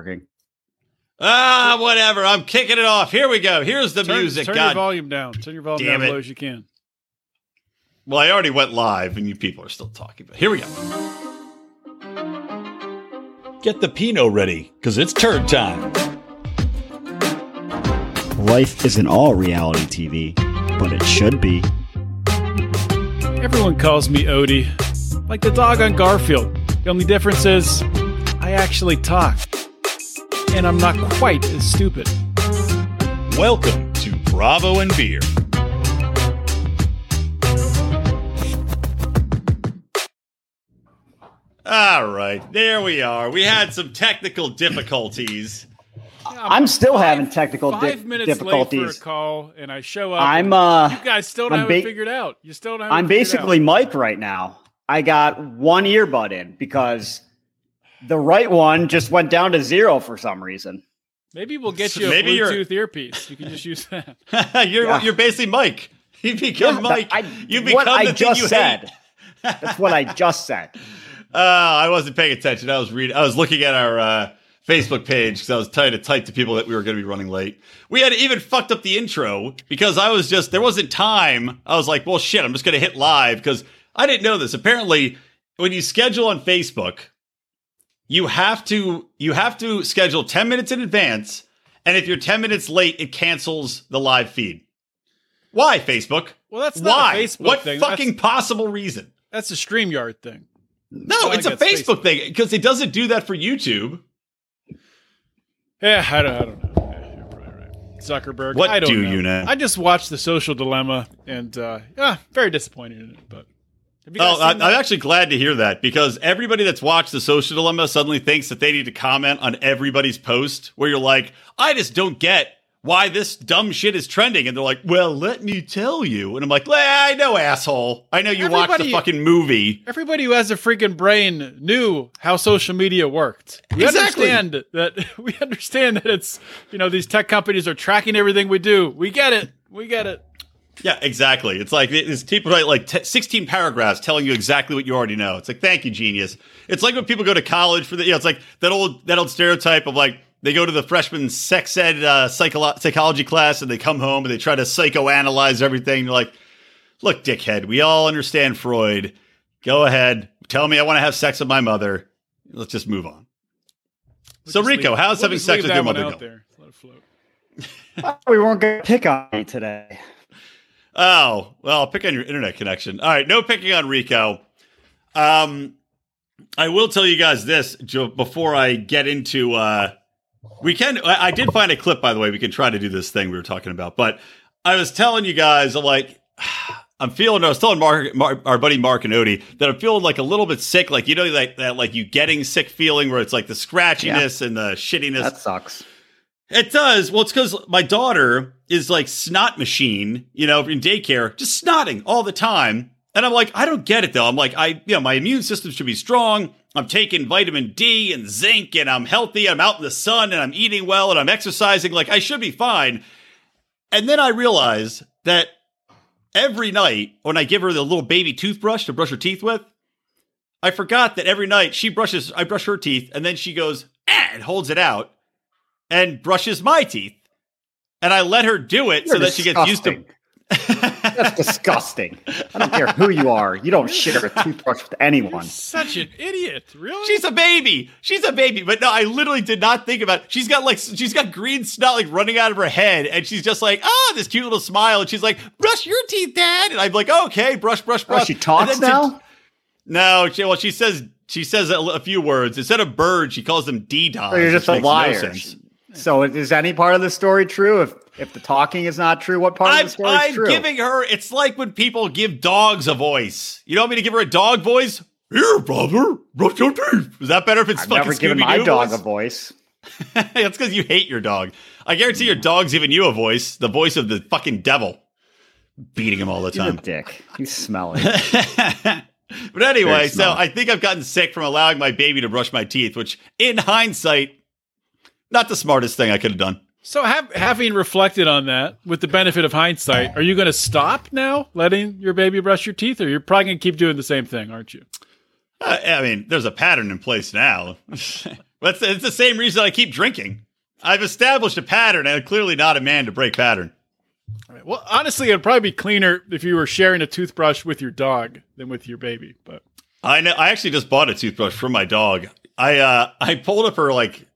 working. Ah, whatever. I'm kicking it off. Here we go. Here's the Turn, music. turn God. your volume down. Turn your volume Damn down it. as low as you can. Well, I already went live, and you people are still talking. But here we go. Get the Pinot ready, because it's turd time. Life isn't all reality TV, but it should be. Everyone calls me Odie, like the dog on Garfield. The only difference is I actually talk, and I'm not quite as stupid. Welcome to Bravo and Beer. All right, there we are. We had some technical difficulties. I'm still having technical di- Five minutes late for a difficulties. call, and I show up. I'm uh you guys still don't I'm have it figured out. You still don't. Have I'm it basically out. Mike right now. I got one earbud in because the right one just went down to zero for some reason. Maybe we'll get you a Maybe you're- Bluetooth earpiece. You can just use that. you're Yeah. you're basically Mike. You become Yeah, Mike. I- you become what I the just thing you said. hate. That's what I just said. Uh, I wasn't paying attention. I was reading. I was looking at our uh, Facebook page because I was trying to type to people that we were going to be running late. We had even fucked up the intro because I was just there wasn't time. I was like, well, shit, I'm just going to hit live because I didn't know this. Apparently, when you schedule on Facebook, you have to you have to schedule 10 minutes in advance, and if you're 10 minutes late, it cancels the live feed. Why Facebook? Well, that's not Why? Facebook what thing. fucking possible reason? That's, that's a StreamYard thing. No, it's a it's Facebook thing because it doesn't do that for YouTube. Yeah, I don't, I don't know. Yeah, you're probably right. Zuckerberg. What I don't do know. you know? I just watched The Social Dilemma, and uh, yeah, very disappointed in it. But have you guys Oh, I, I'm actually glad to hear that because everybody that's watched the social dilemma suddenly thinks that they need to comment on everybody's post where you're like, I just don't get why this dumb shit is trending. And they're like, well, let me tell you. And I'm like, well, I know, asshole. I know you watched the fucking movie. Everybody who has a freaking brain knew how social media worked. We Exactly. understand that we understand that it's you know these tech companies are tracking everything we do. We get it. We get it. Yeah, exactly. It's like it's people write like t- 16 paragraphs telling you exactly what you already know. It's like, thank you, genius. It's like when people go to college for the, you know, it's like that old that old stereotype of like they go to the freshman sex ed uh, psycholo- psychology class and they come home and they try to psychoanalyze everything. You're like, look, dickhead, we all understand Freud. Go ahead, tell me I want to have sex with my mother. Let's just move on. So, Rico, leave- how's we'll having sex with your mother out there. Let it float. we weren't going to pick on me today. Oh, well, pick on your internet connection. All right, no picking on Rico. Um, I will tell you guys this before I get into. Uh, we can. I, I did find a clip, by the way. We can try to do this thing we were talking about, but I was telling you guys, I'm like, I'm feeling. I was telling Mark, Mark, our buddy Mark and Odie, that I'm feeling like a little bit sick. Like you know, like that, like you getting sick feeling, where it's like the scratchiness and the shittiness. That sucks. It does. Well, it's because my daughter is like snot machine, you know, in daycare, just snotting all the time. And I'm like, I don't get it though. I'm like, I, you know, my immune system should be strong. I'm taking vitamin D and zinc and I'm healthy. I'm out in the sun and I'm eating well and I'm exercising. Like I should be fine. And then I realize that every night when I give her the little baby toothbrush to brush her teeth with, I forgot that every night she brushes, I brush her teeth and then she goes, eh, and holds it out and brushes my teeth. And I let her do it You're so that she gets used to disgusting. That's disgusting. I don't care who you are. You don't share a toothbrush with anyone. Such an idiot. Really? She's a baby. She's a baby. But no, I literally did not think about it. She's got like she's got green snot like running out of her head, and she's just like, oh, this cute little smile, and she's like, brush your teeth, Dad. And I'm like, okay, brush, brush, oh, brush. Oh, she talks then she- now? no, she, well, she says she says a, a few words instead of bird. She calls them d Or oh, you're just a makes no liar. sense. So is any part of the story true? If if the talking is not true, what part of I'm, the story is true? I'm giving her. It's like when people give dogs a voice. You don't want me to give her a dog voice? Here, brother, brush your teeth. Is that better if it's I've fucking never given my dog voice? a voice. That's because you hate your dog. I guarantee your dog's giving you a voice, the voice of the fucking devil, beating him all the He's time. dick. He's smelly. but anyway, so. I think I've gotten sick from allowing my baby to brush my teeth, which in hindsight, not the smartest thing I could have done. So, have, having reflected on that, with the benefit of hindsight, are you going to stop now letting your baby brush your teeth, or you're probably going to keep doing the same thing, aren't you? Uh, I mean, there's a pattern in place now. That's it's the same reason I keep drinking. I've established a pattern, and I'm clearly not a man to break pattern. Right. Well, honestly, it'd probably be cleaner if you were sharing a toothbrush with your dog than with your baby. But I know. I actually just bought a toothbrush for my dog. I uh, I pulled up her like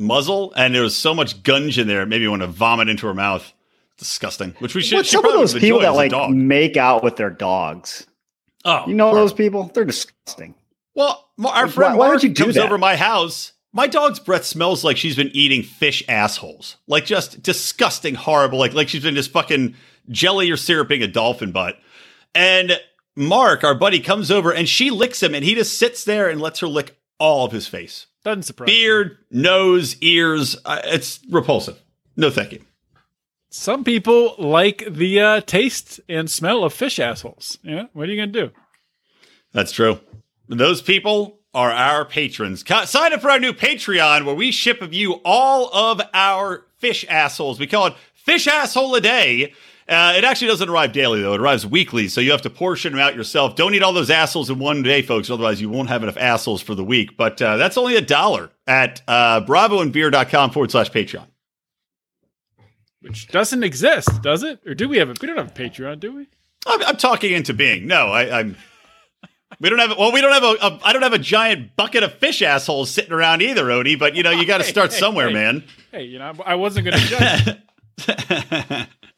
muzzle, and there was so much gunge in there, it made me want to vomit into her mouth. Disgusting. Which we should. What's some of those people that like make out with their dogs? Oh, You know those people? They're disgusting. Well, our Like, friend why- why would Mark you do comes that? over my house. My dog's breath smells like she's been eating fish assholes, like just disgusting, horrible, like like she's been just fucking jelly or syruping a dolphin butt. And Mark, our buddy, comes over and she licks him, and he just sits there and lets her lick all of his face, doesn't surprise me. beard, nose, ears. Uh, it's repulsive. No, thank you. Some people like the uh, taste and smell of fish assholes. Yeah, what are you gonna do? That's true. Those people are our patrons. Sign up for our new Patreon where we ship of you all of our fish assholes. We call it Fish Asshole a Day. Uh, it actually doesn't arrive daily, though. It arrives weekly, so you have to portion them out yourself. Don't eat all those assholes in one day, folks. Otherwise, you won't have enough assholes for the week. But uh, that's only a dollar at uh, bravoandbeer.com forward slash Patreon. Which doesn't exist, does it? Or do we have a? We don't have a Patreon, do we? I'm, I'm talking into being. No, I, I'm. We don't have. Well, we don't have a, a. I don't have a giant bucket of fish assholes sitting around either, Odie. But you know, you got to Hey, start hey, somewhere, hey. man. Hey, you know, I wasn't gonna judge.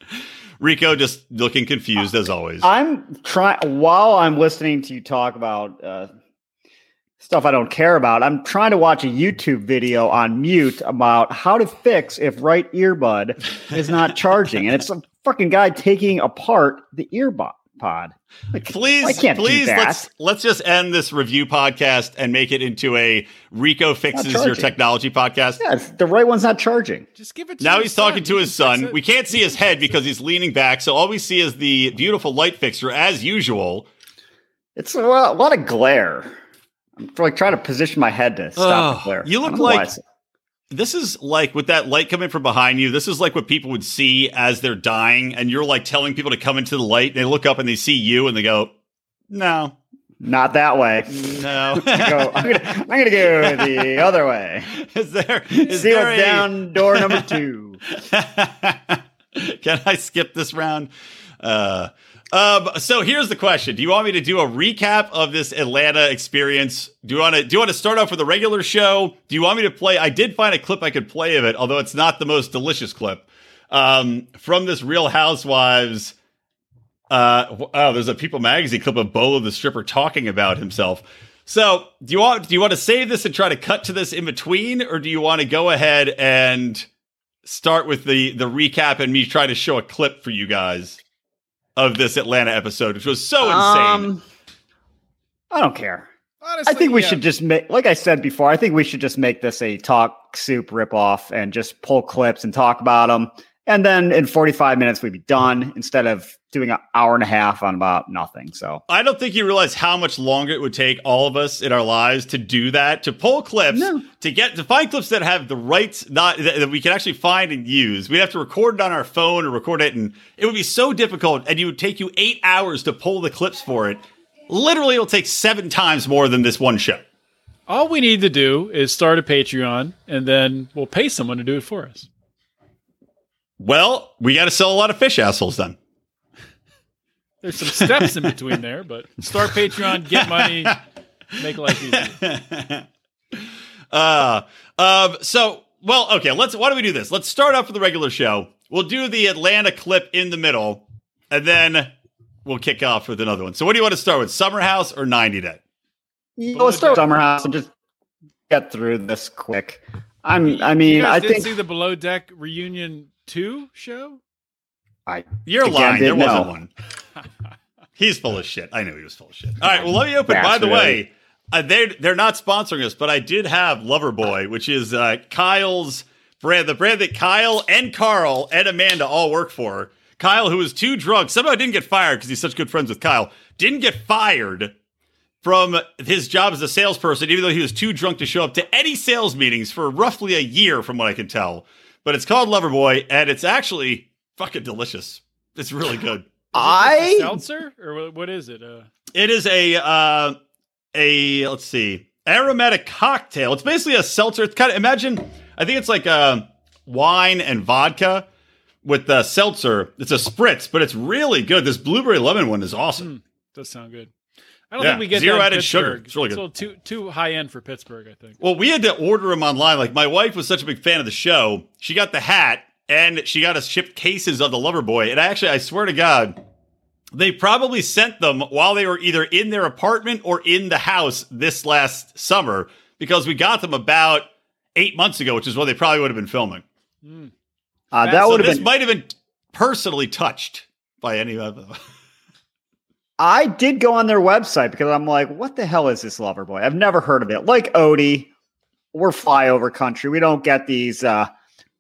Rico just looking confused as always. I'm trying while I'm listening to you talk about uh, stuff I don't care about. I'm trying to watch a YouTube video on mute about how to fix if right earbud is not charging, and it's a fucking guy taking apart the earbud pod. Like, Please, I can't please, let's let's just end this review podcast and make it into a Rico fixes your technology podcast. Yeah, the right one's not charging. Just give it. to Now your he's talking to his son. We can't see his head because he's leaning back, so all we see is the beautiful light fixture as usual. It's a lot, a lot of glare. I'm like trying to position my head to stop Oh, the glare. you look don't why like- it's- This is like with that light coming from behind you. This is like what people would see as they're dying, and you're like telling people to come into the light. And they look up and they see you, and they go, "No, not that way. no." I'm, gonna, I'm gonna go the other way. is there? Is See there what's a- down door number two. Can I skip this round? Uh, um, so here's the question: Do you want me to do a recap of this Atlanta experience? Do you want to do you want to start off with a regular show? Do you want me to play? I did find a clip I could play of it, although it's not the most delicious clip um, from this Real Housewives. Uh, oh, there's a People Magazine clip of Bolo the stripper talking about himself. So, do you want do you want to save this and try to cut to this in between, or do you want to go ahead and start with the the recap and me try to show a clip for you guys of this Atlanta episode, which was so insane. Um, I don't care. Honestly, I think we yeah. should just make, like I said before, I think we should just make this a talk soup ripoff and just pull clips and talk about them. And then in 45 minutes, we'd be done instead of doing an hour and a half on about nothing. So, I don't think you realize how much longer it would take all of us in our lives to do that, to pull clips, No. to get to find clips that have the rights not that, that we can actually find and use. We'd have to record it on our phone or record it, and it would be so difficult. And it would take you eight hours to pull the clips for it. Literally, it'll take seven times more than this one show. All we need to do is start a Patreon, and then we'll pay someone to do it for us. Well, we got to sell a lot of fish assholes then. There's some steps in between there, but start Patreon, get money, make life easier. Uh, um, so, well, okay, let's, why don't we do this? Let's start off with the regular show. We'll do the Atlanta clip in the middle, and then we'll kick off with another one. So, what do you want to start with, Summer House or 90 Day? Yeah, let's start with Summer House and just get through this quick. I'm, I mean, you guys I did think see the Below Deck reunion two show. I, You're Again, lying. There didn't wasn't know. one. He's full of shit. I knew he was full of shit. All right, well, let me open. By the way, uh, they're, they're not sponsoring us, but I did have Loverboy, which is uh, Kyle's brand, the brand that Kyle and Carl and Amanda all work for. Kyle, who was too drunk, somehow didn't get fired because he's such good friends with Kyle, didn't get fired from his job as a salesperson, even though he was too drunk to show up to any sales meetings for roughly a year, from what I can tell. But it's called Loverboy, and it's actually fucking delicious. It's really good. I, seltzer or what- is it? Uh, It is a uh, a let's see. aromatic cocktail. It's basically a seltzer. It's kind of imagine. I think it's like uh, wine and vodka with the seltzer. It's a spritz, but it's really good. This blueberry lemon one is awesome. Does sound good. I don't Yeah, think we get zero added sugar. It's really good. a little too too high end for Pittsburgh, I think. Well, we had to order them online. Like my wife was such a big fan of the show, she got the hat and she got us shipped cases of the Loverboy. And I actually, I swear to God, they probably sent them while they were either in their apartment or in the house this last summer because we got them about eight months ago, which is when they probably would have been filming. Uh, that So would have this been. might have been personally touched by any of them. I did go on their website because I'm like, what the hell is this lover boy? I've never heard of it. Like Odie, we're flyover country. We don't get these uh,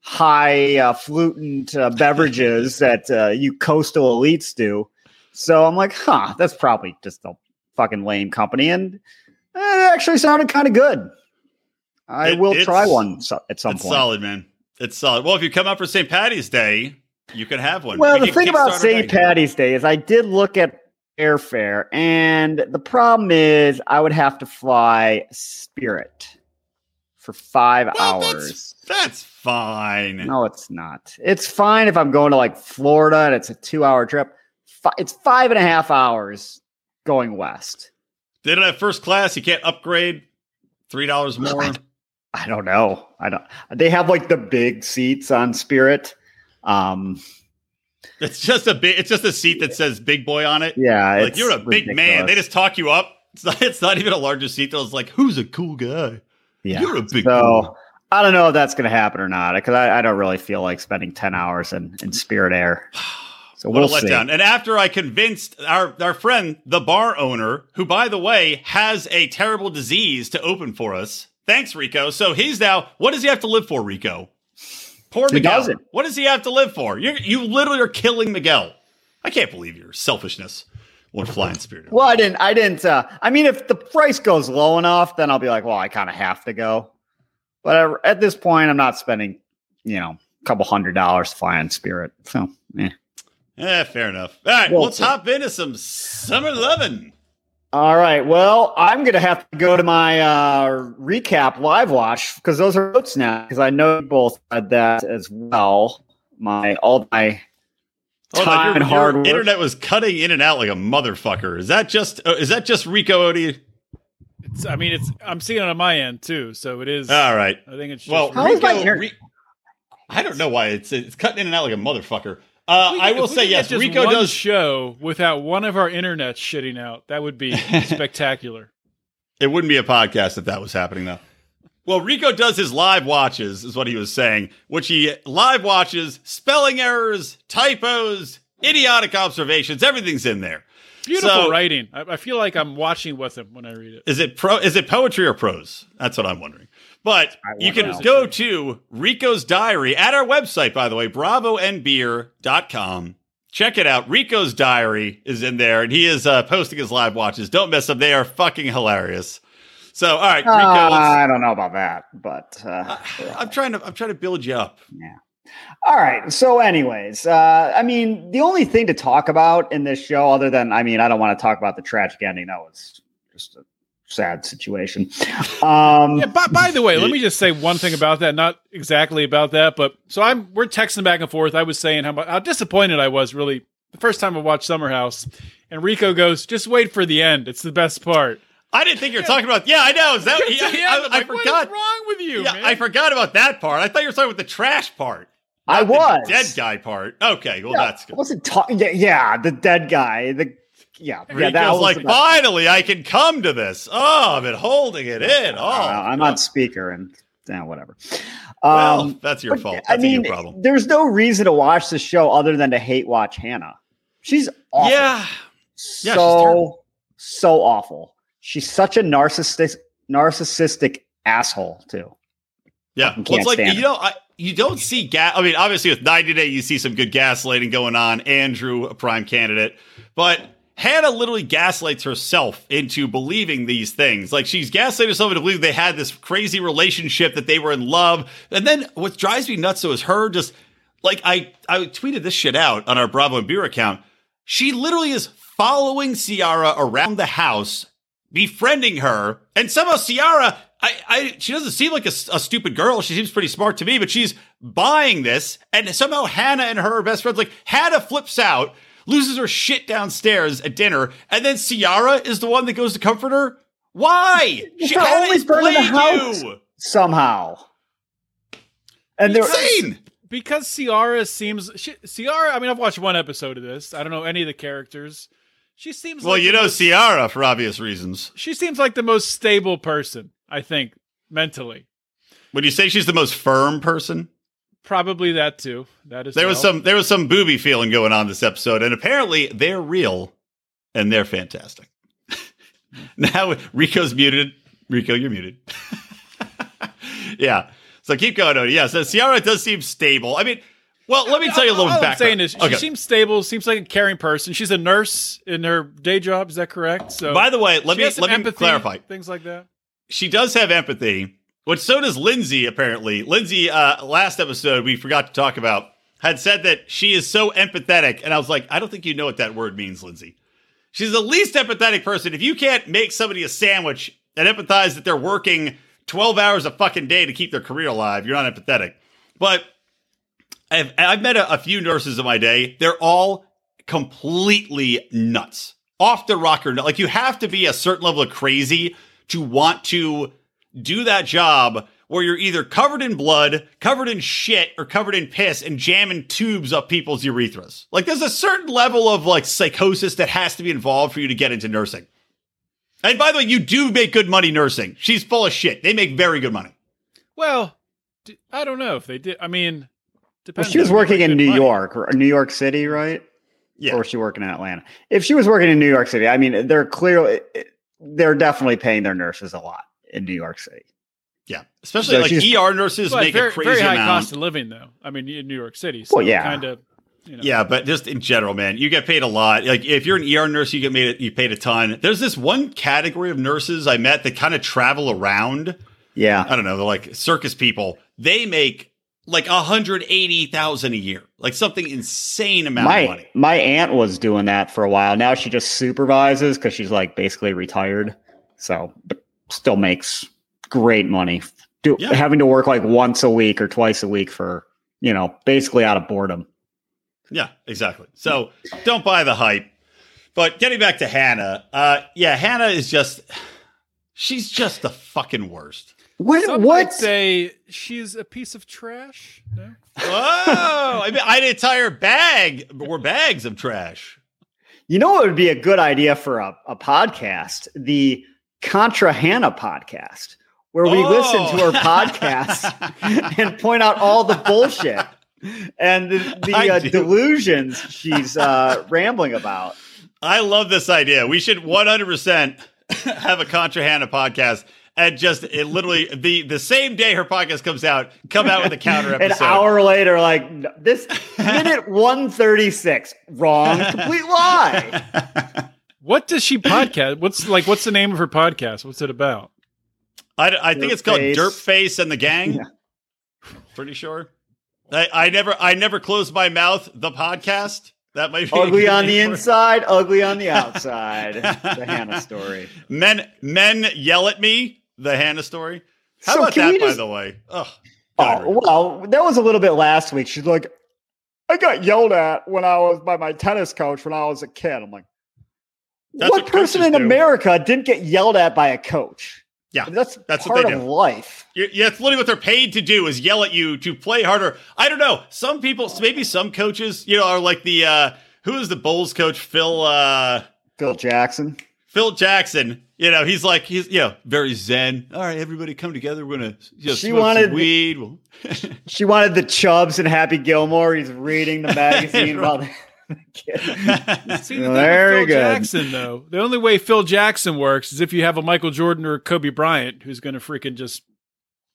high uh, flutant uh, beverages that uh, you coastal elites do. So I'm like, huh, that's probably just a fucking lame company. And it actually sounded kind of good. I It- will try one so- at some it's point. solid, man. It's solid. Well, if you come out for St. Patty's Day, you can have one. Well, We the thing about St. Patty's Day is I did look at airfare, and the problem is I would have to fly Spirit for five Well, that's- hours. That's fine. No, it's not. It's fine if I'm going to like Florida and it's a two hour trip. It's five and a half hours going west. Did it have first class? You can't upgrade. Three dollars more. I don't know. I don't. They have like the big seats on Spirit. Um, It's just a big. It's just a seat that says "big boy" on it. yeah, like you're a big man. They just talk you up. It's not. It's not even a larger seat. Though. It's like, who's a cool guy? yeah. You're a big. So. I don't know if that's going to happen or not because I, I don't really feel like spending ten hours in, in Spirit Air. So we'll see. letdown. And after I convinced our, our friend, the bar owner, who, by the way, has a terrible disease to open for us. Thanks, Rico. So he's now, what does he have to live for, Rico? Poor He Miguel. doesn't. What does he have to live for? you you literally are killing Miguel. I can't believe your selfishness won't fly in spirit. Well, I didn't. I didn't. Uh, I mean, if the price goes low enough, then I'll be like, well, I kind of have to go. But at this point, I'm not spending, you know, a couple hundred dollars to fly on Spirit. So, yeah. Eh, fair enough. All right, Well, let's hop into some Summer loving. all right. Well, I'm gonna have to go to my uh, recap live watch because those are notes now. Because I know both had that as well. My all my Hold time on, your, and hard work. internet was cutting in and out like a motherfucker. Is that just uh, is that just Rico Odie? It's, I mean, it's I'm seeing it on my end too, so it is. All right. I think it's just Well, How is Rico, my inter- Ri- I don't know why it's it's cutting in and out like a motherfucker. Uh, If I will say yes. just Rico one does. show without one of our internet shitting out. That would be spectacular. It wouldn't be a podcast if that was happening, though. Well, Rico does his live watches, is what he was saying, which he live watches, spelling errors, typos, idiotic observations, everything's in there. Beautiful So- writing. I, I feel like I'm watching with him when I read it. Is it pro? Is it poetry or prose? That's what I'm wondering. But you can know. go to Rico's Diary at our website, by the way, bravoandbeer.com. Check it out. Rico's Diary is in there, and he is uh, posting his live watches. Don't miss them; they are fucking hilarious. So, all right, Rico, Uh, I don't know about that, but uh, I'm trying to I'm trying to build you up. All right. So, anyways, uh, I mean, the only thing to talk about in this show, other than, I mean, I don't want to talk about the tragic ending. That was just a sad situation. Um, Yeah, by, by the way, let me just say one thing about that. Not exactly about that, but so I'm we're texting back and forth. I was saying how, how disappointed I was really the first time I watched Summer House, and Rico goes, "Just wait for the end. It's the best part." I didn't think you were talking about. Yeah, I know. Is that? Get to the I, end, I, I'm I like, what is forgot. wrong with you, yeah, man? I forgot about that part. I thought you were talking about the trash part. I not the was. dead guy part. Okay, well Yeah, that's I good. wasn't talking. Yeah, yeah, the dead guy. The yeah, yeah. That was like, the- finally, I can come to this. Oh, I've been holding it in. Oh, Uh, I'm on speaker and yeah, whatever. Well, Um, that's your fault. I mean, problem. there's no reason to watch the show other than to hate watch Hannah. She's awful. Yeah, she's so so awful. She's such a narcissistic narcissistic asshole too. yeah. Well, it's like you know, I, you don't see gas. I mean, obviously with 90 Day, you see some good gaslighting going on. Andrew, a prime candidate, but. Hannah literally gaslights herself into believing these things. Like she's gaslighting herself into believing they had this crazy relationship, that they were in love. And then what drives me nuts though is her just like I I tweeted this shit out on our Bravo and Beer account. She literally is following Ciara around the house, befriending her, and somehow Ciara, I, I, she doesn't seem like a, a stupid girl. She seems pretty smart to me, but she's buying this, and somehow Hannah and her best friends. Like Hannah flips out, loses her shit downstairs at dinner, and then Ciara is the one that goes to comfort her. Why? It's She the Hannah only is in the house. you. somehow. And they're Insane. because Ciara seems she, Ciara. I mean, I've watched one episode of this. I don't know any of the characters. She seems Well, like you know most- Ciara for obvious reasons. she seems like the most stable person. I think mentally, Would you say she's the most firm person? probably that too. That is There was some there was some booby feeling going on this episode, and apparently they're real and they're fantastic. now Rico's muted. Rico, you're muted. yeah. So keep going, Odie. Yeah. So Ciara does seem stable. I mean, well, let me tell you a little All I'm saying is, she Okay. seems stable. Seems like a caring person. She's a nurse in her day job. Is that correct? So, By the way, let me let me empathy, clarify. things like that. She does have empathy, which so does Lindsay, apparently. Lindsay, uh, last episode we forgot to talk about, had said that she is so empathetic. And I was like, I don't think you know what that word means, Lindsay. She's the least empathetic person. If you can't make somebody a sandwich and empathize that they're working 12 hours a fucking day to keep their career alive, you're not empathetic. But I've, I've met a, a few nurses in my day. They're all completely nuts, off the rocker. Like you have to be a certain level of crazy to want to do that job where you're either covered in blood, covered in shit, or covered in piss and jamming tubes up people's urethras. Like there's a certain level of like psychosis that has to be involved for you to get into nursing. And by the way, you do make good money nursing. She's full of shit. They make very good money. Well, I don't know if they did. I mean, well, she was working in New money. York or New York City, right? Yeah. Or was she working in Atlanta? If she was working in New York City, I mean, they're clearly they're definitely paying their nurses a lot in New York City. Yeah. Especially So like ER nurses Well, make very, a crazy very high amount. cost of living, though. I mean, in New York City. So Well, yeah. kind of. You know. Yeah, but just in general, man, you get paid a lot. Like if you're an ER nurse, you get made you paid a ton. There's this one category of nurses I met that kind of travel around. Yeah. I don't know, they're like circus people. They make like 180,000 a year. Like something insane amount of money. my aunt was doing that for a while. Now she just supervises because she's like basically retired. So, but still makes great money. Do, Yeah. Having to work like once a week or twice a week for you know basically out of boredom. Yeah, exactly. So don't buy the hype. But getting back to Hannah, uh yeah, Hannah is just she's just the fucking worst. What? Some what? might say she's a piece of trash. No? Whoa! I mean, I had an entire bag or bags of trash. You know what would be a good idea for a, a podcast? The Contra Hannah podcast, where we listen to her podcast and point out all the bullshit and the, the uh, delusions she's uh, rambling about. I love this idea. We should 100% have a Contra Hannah podcast and just it literally the the same day her podcast comes out, come out with a counter episode. An hour later, like this minute 136, wrong, complete lie. What does she podcast? What's like? What's the name of her podcast? What's it about? I, I think Dirt it's called Face. Dirt Face and the Gang. Yeah. Pretty sure. I, I never I never closed my mouth. The podcast that might be Ugly on the name for it. inside, ugly on the outside. the Hannah story. Men men yell at me. The Hannah story. How So about that, we by the way? Ugh. Oh, well, that was a little bit last week. She's like, I got yelled at when I was by my tennis coach when I was a kid. I'm like, That's what what person in do. America didn't get yelled at by a coach? Yeah, that's that's what part they of do. life. Yeah, yeah, it's literally what they're paid to do is yell at you to play harder. I don't know. Some people, maybe some coaches, you know, are like the uh who is the Bulls coach? Phil uh Phil Jackson. Phil Jackson. You know, he's like he's you know very zen. All right, everybody, come together. We're gonna you know, She smoke wanted- some weed. We'll- She wanted the Chubbs and Happy Gilmore. He's reading the magazine while. the kid. See, the thing Very Phil good. Jackson, though, the only way Phil Jackson works is if you have a Michael Jordan or a Kobe Bryant who's going to freaking just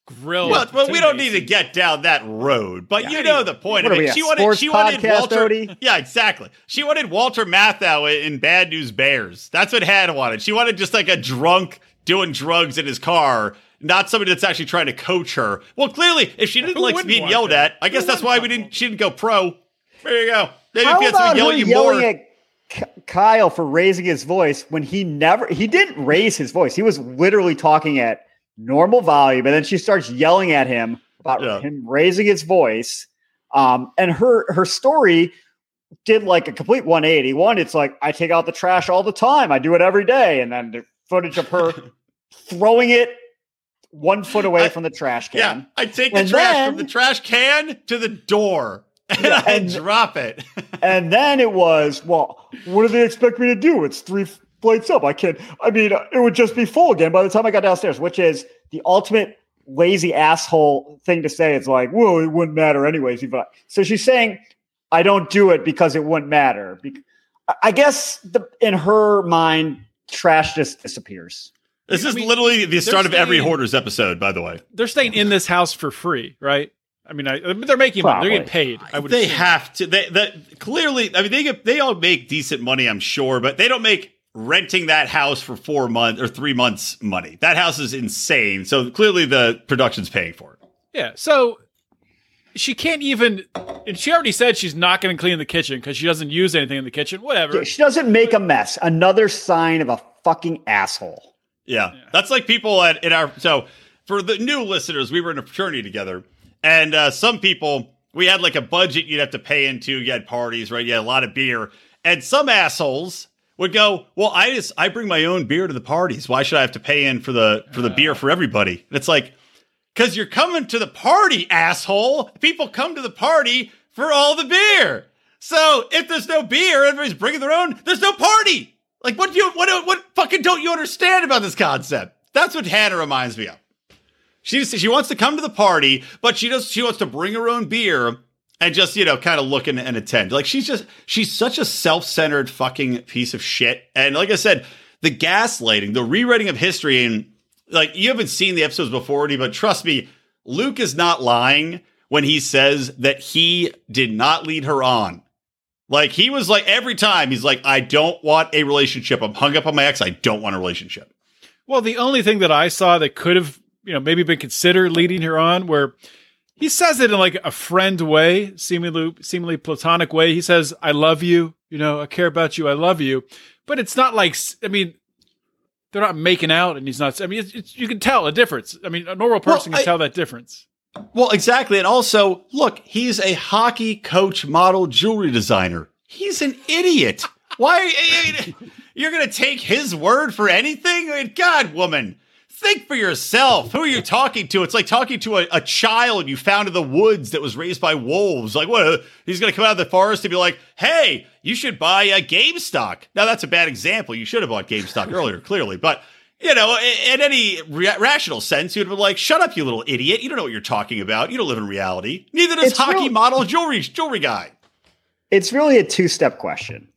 grill. well, well, we don't need to get down that road, but you know the point What of are it. a She wanted, sports she wanted Walter. Odie? Yeah, exactly. She wanted Walter Matthau in Bad News Bears. That's what Hannah wanted. She wanted just like a drunk doing drugs in his car, not somebody that's actually trying to coach her. Well, clearly, if she didn't Who like being yelled that? at, I guess Who that's why we didn't. She didn't go pro. There you go. Maybe How if you had someone about yell at you yelling more. at Kyle for raising his voice when he never he didn't raise his voice. He was literally talking at normal volume, and then she starts yelling at him about Yeah. him raising his voice. Um, and her her story did like a complete 180. One, it's like I take out the trash all the time. I do it every day, and then the footage of her throwing it one foot away I- from the trash can. Yeah, I take the And trash then- from the trash can to the door and Yeah, I and- drop it. And then it was, well, what do they expect me to do? It's three flights up. I can't. I mean, it would just be full again by the time I got downstairs, which is the ultimate lazy asshole thing to say. It's like, well, it wouldn't matter anyways. If I-" So she's saying, I don't do it because it wouldn't matter. Bec- I- I guess the, in her mind, trash just disappears. This I is mean, literally the start of every staying- Hoarders episode, by the way. They're staying in this house for free, right? I mean, I, they're making money. They're getting paid. I would. they assume. have to. They that clearly. I mean, they get they all make decent money, I'm sure, but they don't make renting that house for four months or three months money. That house is insane. So clearly, the production's paying for it. Yeah. So she can't even. And she already said she's not going to clean the kitchen because she doesn't use anything in the kitchen. Whatever. She doesn't make a mess. Another sign of a fucking asshole. Yeah. That's like people at in our so for the new listeners, we were in a fraternity together, and uh, some people we had like a budget you'd have to pay into. You had parties, right? You had a lot of beer, and some assholes would go, "Well, I just I bring my own beer to the parties. Why should I have to pay in for the for the beer ah. for everybody?" And it's like, because you're coming to the party, asshole. People come to the party for all the beer. So if there's no beer, everybody's bringing their own. There's no party. Like what do you what what fucking don't you understand about this concept? That's what Hannah reminds me of. She she wants to come to the party, but she does she wants to bring her own beer and just you know kind of look and, attend. Like she's just she's such a self centered fucking piece of shit. And like I said, the gaslighting, the rewriting of history, and like you haven't seen the episodes before, Eddie, but trust me, Luke is not lying when he says that he did not lead her on. Like he was like every time he's like, I don't want a relationship. I'm hung up on my ex. I don't want a relationship. Well, the only thing that I saw that could have, you know, maybe been considered leading her on, where he says it in like a friend way, seemingly seemingly platonic way. He says, "I love you," you know, "I care about you," "I love you," but it's not like, I mean, they're not making out, and he's not. I mean, it's, it's, you can tell a difference. I mean, a normal person Well, can I- tell that difference. Well, exactly. And also, look, he's a hockey coach, model, jewelry designer. He's an idiot. Why you're going to take his word for anything? I mean, God, woman, think for yourself. Who are you talking to? It's like talking to a, a child you found in the woods that was raised by wolves. Like, what? He's going to come out of the forest and be like, "Hey, you should buy a GameStop." Now, that's a bad example. You should have bought GameStop earlier, clearly, but. You know, in, in any ra- rational sense, you'd be like, "Shut up, you little idiot! You don't know what you're talking about. You don't live in reality. Neither does It's hockey real- model jewelry jewelry guy." It's really a two step question.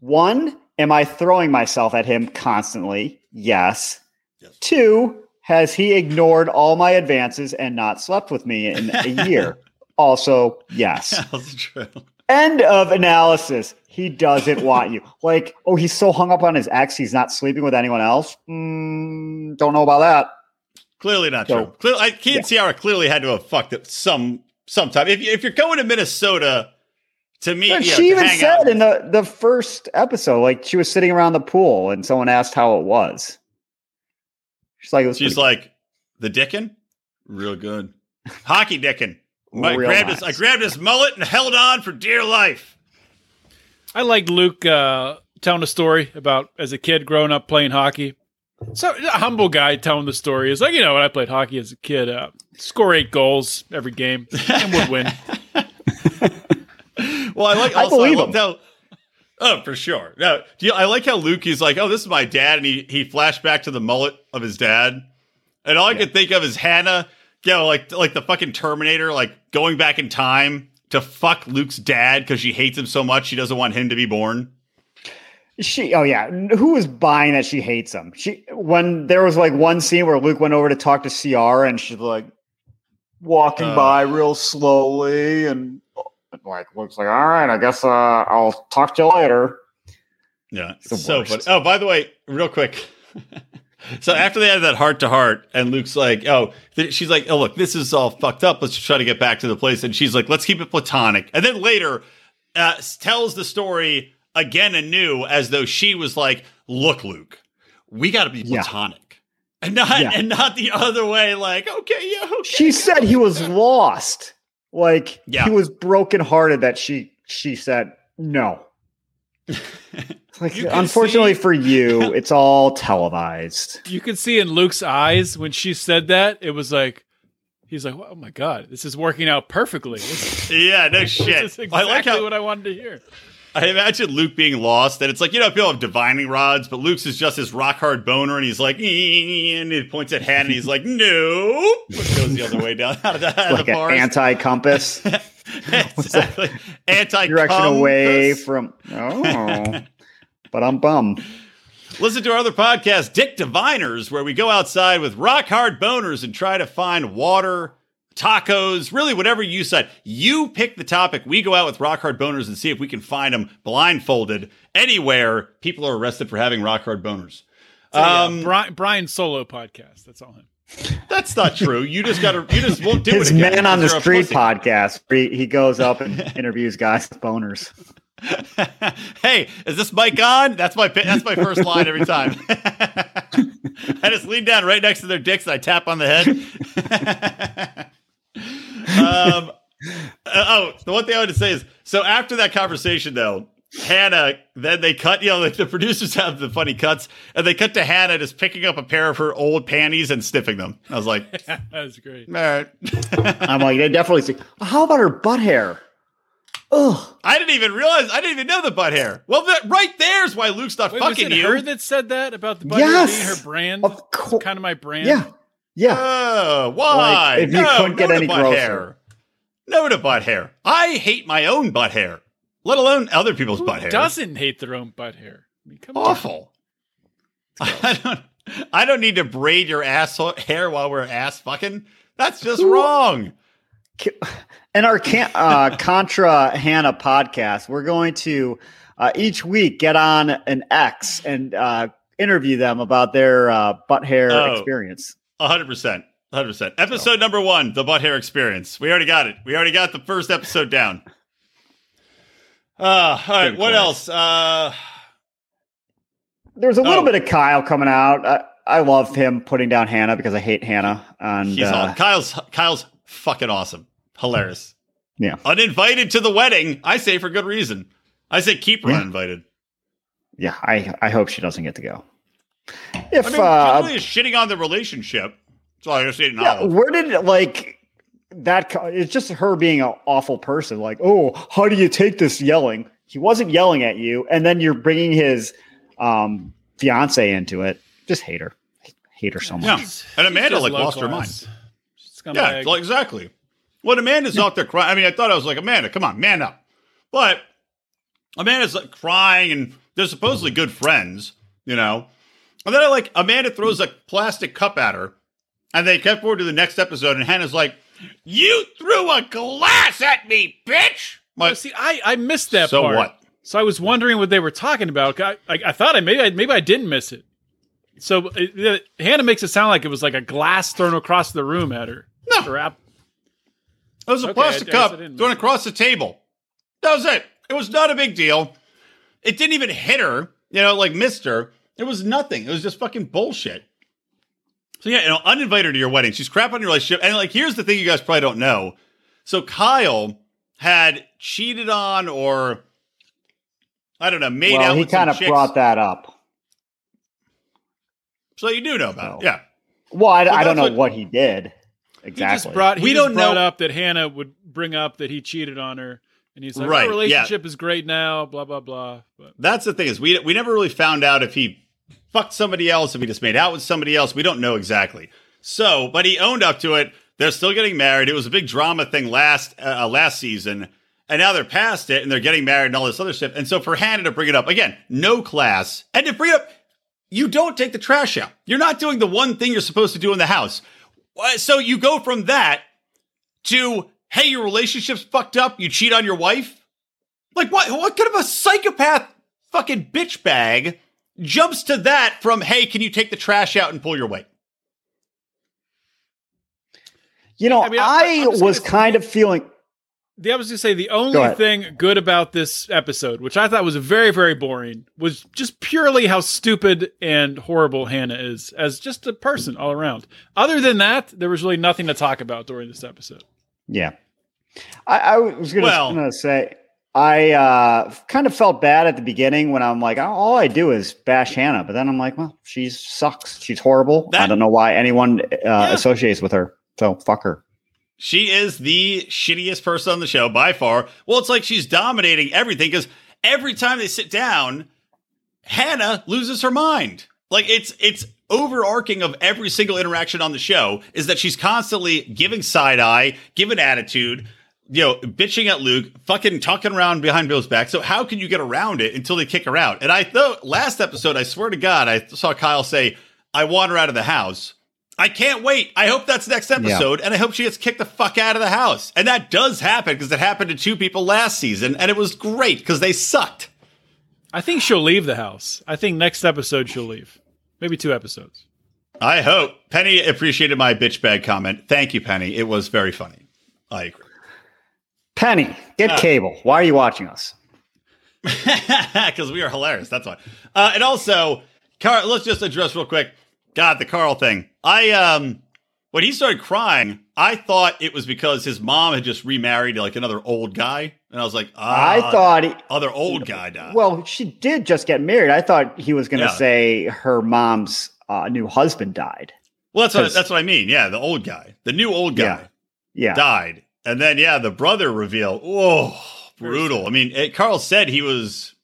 One, am I throwing myself at him constantly? Yes. Yes. Two, has he ignored all my advances and not slept with me in a year? also, yes. That's true. End of analysis. He doesn't want you. Like, oh, he's so hung up on his ex, he's not sleeping with anyone else. Mm, don't know about that. Clearly not So- true. Clearly, I, he Yeah. and Ciara clearly had to have fucked it some sometime. If, if you're going to Minnesota to you know, she even said out, in the, the first episode, like she was sitting around the pool and someone asked how it was. She's like, she's pretty like, "The Dickin, real good, hockey Dickin." I Real grabbed his, I grabbed his mullet and held on for dear life. I liked Luke uh, telling a story about as a kid growing up playing hockey. So a humble guy telling the story is like, you know, when I played hockey as a kid, uh, score eight goals every game and would win. Well, I like. I Also, I, believe loved him. how. Oh, for sure. No, do you, I like how Luke is like, "Oh, this is my dad," and he he flashed back to the mullet of his dad, and all I could think of is Hannah, you know, like like the fucking Terminator, like going back in time to fuck Luke's dad because she hates him so much she doesn't want him to be born. She, oh yeah, who was buying that she hates him? She when there was like one scene where Luke went over to talk to CR and she's like walking Uh. by real slowly and like looks like all right, I guess uh, I'll talk to you later. Yeah, so funny. Oh, by the way, real quick. so after they had that heart to heart, and Luke's like, "Oh," th- she's like, "Oh, look, this is all fucked up. Let's try to get back to the place." And she's like, "Let's keep it platonic." And then later, uh, tells the story again anew as though she was like, "Look, Luke, we got to be Yeah. platonic." And not Yeah. and not the other way, like, okay, yeah, okay. She said he was lost. Like Yeah. he was brokenhearted that she she said no. Like unfortunately see- for you, it's all televised. You could see in Luke's eyes when she said that, it was like, he's like, oh my God, this is working out perfectly. This, yeah, no this shit. is exactly I like how what I wanted to hear. I imagine Luke being lost, and it's like you know people have divining rods, but Luke's is just this rock hard boner, and he's like, and he points at Han, and he's like, no, which goes the other way down out of the, out of Like the an forest. anti compass exactly, anti direction away from oh. But I'm bum. Listen to our other podcast, Dick Diviners, where we go outside with rock hard boners and try to find water, tacos, really whatever you said. You pick the topic. We go out with rock hard boners and see if we can find them blindfolded anywhere people are arrested for having rock hard boners. Um, Um, Brian, Brian solo podcast. That's all him. that's not true. You just got to. You just won't do His it. again man on the because you're a street podcast. He, he goes up and interviews guys with boners. hey, is this mic on? That's my that's my first line every time. I just lean down right next to their dicks and I tap on the head. Um, uh, oh, the one thing I wanted to say is so after that conversation though, Hannah, then they cut, you know, the producers have the funny cuts, and they cut to Hannah just picking up a pair of her old panties and sniffing them. I was like, That's great. all right. I'm like, they definitely see. How about her butt hair? Ugh. I didn't even realize, I didn't even know the butt hair. Well, that right there's why Luke's not Wait, was fucking it you. her that said that about the butt hair being her brand? Of course. kind of my brand. Yeah. Yeah. Oh, why? Like, if you no, couldn't get no to any butt grosser. hair. No to butt hair. I hate my own butt hair, let alone other people's Who butt hair. doesn't hate their own butt hair? I mean, come. Awful. I don't. I don't need to braid your ass hair while we're ass fucking. That's just Who- wrong. In our can- uh, Contra Hannah podcast, we're going to uh, each week get on an X and uh, interview them about their uh, butt hair Oh. experience. Hundred percent. hundred percent. Episode number one, the butt hair experience. We already got it. We already got the first episode down. Uh, all right. Good What else? Uh, There's a little Oh. bit of Kyle coming out. I, I love him putting down Hannah because I hate Hannah. And he's all, uh, Kyle's Kyle's fucking awesome, hilarious. Yeah. uninvited to the wedding. I say for good reason. I say keep her Yeah. uninvited. yeah, I, I hope she doesn't get to go. If I mean, uh, she is shitting on the relationship. So I just didn't Yeah, know. where did it like that? It's just her being an awful person. Like, oh, how do you take this yelling? He wasn't yelling at you, and then you're bringing his um, fiance into it. Just hate her, hate her so much. Yeah. And Amanda, like, low lost her mind. Yeah, scumbag. well, exactly. Well, Amanda's out there crying. I mean, I thought I was like, Amanda, come on, man up. But Amanda's like crying, and they're supposedly good friends, you know. And then I like Amanda throws a plastic cup at her, and they kept forward to the next episode, and Hannah's like, "You threw a glass at me, bitch." Oh, Like, see, I, I missed that so part. what? So I was wondering what they were talking about. I, I, I thought I maybe I, maybe I didn't miss it. So uh, it- Hannah makes it sound like it was like a glass thrown across the room at her. No. Or ap- It was a Okay, plastic I cup thrown across the table. That was it. It was not a big deal. It didn't even hit her, you know, like missed her. It was nothing. It was just fucking bullshit. So yeah, you know, uninvited her to your wedding. She's crap on your relationship. And like, here's the thing you guys probably don't know. So Kyle had cheated on or I don't know, made well, out he with some kind of chicks. brought that up. So you do know about it. Yeah. Well, I, Well, I don't know what- what, he did he exactly. just brought he We just don't brought know- up that Hannah would bring up that he cheated on her, and he's like, oh, Right, "Our yeah. relationship is great now." Blah blah blah. But That's the thing is we we never really found out if he fucked somebody else, if he just made out with somebody else. We don't know exactly. So, but he owned up to it. They're still getting married. It was a big drama thing last uh, last season, and now they're past it and they're getting married and all this other shit. And so for Hannah to bring it up again, no class, and to bring it up, you don't take the trash out. You're not doing the one thing you're supposed to do in the house. So you go from that to hey, your relationship's fucked up. You cheat on your wife. Like what? What kind of a psychopath fucking bitch bag jumps to that from hey, can you take the trash out and pull your weight? you know, I I, mean, I- I'm was gonna- kind of feeling. the I was gonna say the only ahead. thing good about this episode, which I thought was very very boring, was just purely how stupid and horrible Hannah is as just a person all around. Other than that, there was really nothing to talk about during this episode. Yeah. I, I was gonna, Well- gonna say I uh, kind of felt bad at the beginning when I'm like, all I do is bash Hannah, but then I'm like, well, she sucks. She's horrible. I don't know why anyone uh, associates with her. So fuck her. She is the shittiest person on the show by far. Well, it's like she's dominating everything because every time they sit down, Hannah loses her mind. Like it's it's overarching of every single interaction on the show is that she's constantly giving side eye, giving attitude, you know, bitching at Luke, fucking talking around behind Bill's back. So how can you get around it until they kick her out? And I thought last episode, I swear to God, I saw Kyle say, "I want her out of the house." I can't wait. I hope that's next episode, and I hope she gets kicked the fuck out of the house. And that does happen because it happened to two people last season, and it was great because they sucked. I think she'll leave the house. I think next episode she'll leave. Maybe two episodes. I hope. Penny appreciated my bitch bag comment. Thank you, Penny. It was very funny. I agree. Penny, get Uh. cable. Why are you watching us? Because we are hilarious. That's why. Uh, and also, Carl, let's just address real quick. God, the Carl thing. I um, when he started crying, I thought it was because his mom had just remarried like another old guy, and I was like, ah, I thought, he, other old guy died. well, she did just get married. I thought he was going to Yeah. say her mom's uh, new husband died. Well, that's what that's what I mean. Yeah, the old guy, the new old guy, Yeah. Yeah. died, and then yeah, the brother reveal. Whoa, brutal. I mean, it, Carl said he was,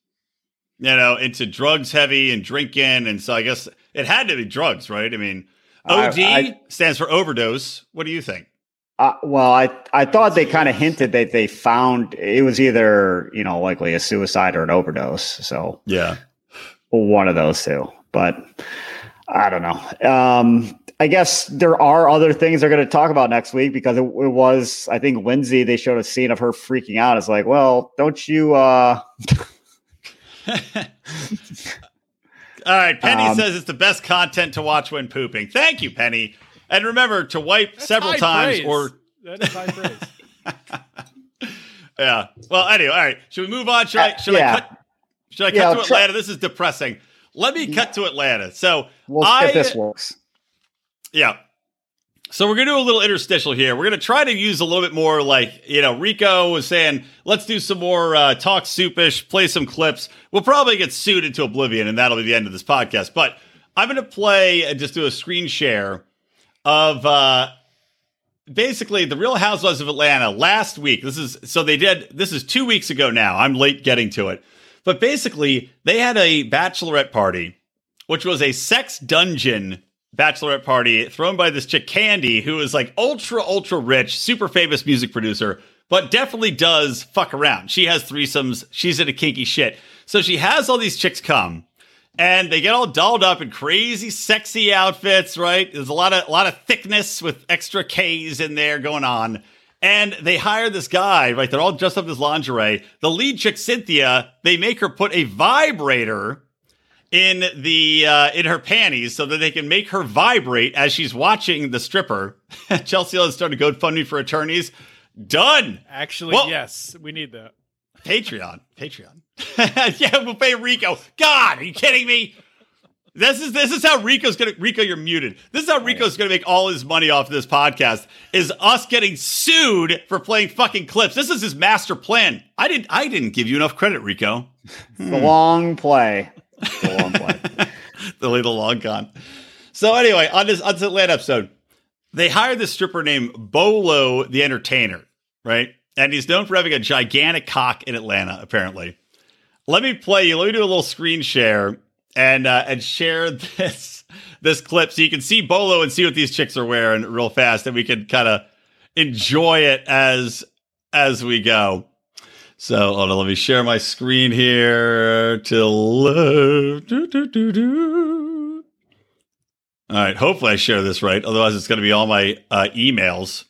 you know, into drugs heavy and drinking, and so I guess it had to be drugs, right? I mean, I- OD I- stands for overdose. What do you think? Uh, well, I I thought they kind of hinted that they found it was either you know likely a suicide or an overdose. So Yeah, one of those two, but I don't know. Um, I guess there are other things they're going to talk about next week because it, it was I think Lindsay they showed a scene of her freaking out. It's like, well, don't you? Uh, All right, Penny Um, says it's the best content to watch when pooping. Thank you, Penny. And remember to wipe That's several high times praise. or that is high praise. yeah. Well, anyway, all right. Should we move on? Should I should yeah. I cut should I cut Yeah, to I'll try- Atlanta? This is depressing. Let me cut to Atlanta. So we'll see I if this works. Yeah. So we're gonna do a little interstitial here. We're gonna try to use a little bit more like you know Rico was saying. Let's do some more uh, talk soupish, play some clips. We'll probably get sued into oblivion, and that'll be the end of this podcast. But I'm gonna play and just do a screen share of uh, basically the Real Housewives of Atlanta last week. This is so they did. This is two weeks ago now. I'm late getting to it, but basically they had a bachelorette party, which was a sex dungeon bachelorette party thrown by this chick Kandi, who is like ultra ultra rich, super famous music producer, but definitely does fuck around. She has threesomes. She's into kinky shit. So she has all these chicks come and they get all dolled up in crazy sexy outfits right there's a lot of a lot of thickness with extra k's in there going on and they hire this guy right they're all dressed up as lingerie the lead chick cynthia they make her put a vibrator in the uh, in her panties so that they can make her vibrate as she's watching the stripper chelsea has started GoFundMe for attorneys done Actually, Well- yes, we need that. Patreon. Patreon. yeah, we'll pay Rico. God, are you kidding me? This is this is how Rico's gonna Rico, you're muted. This is how Rico's gonna make all his money off of this podcast is us getting sued for playing fucking clips. This is his master plan. I didn't I didn't give you enough credit, Rico. The long play. Play. the long con. So anyway, on this on this Atlanta episode, they hired this stripper named Bolo the Entertainer, right? And he's known for having a gigantic cock in Atlanta, apparently. Let me play you. Let me do a little screen share and uh, and share this this clip so you can see Bolo and see what these chicks are wearing real fast, and we can kind of enjoy it as as we go. So hold on, let me share my screen here to left. Do, do, do, do. All right, hopefully I share this right. Otherwise, it's going to be all my uh, emails.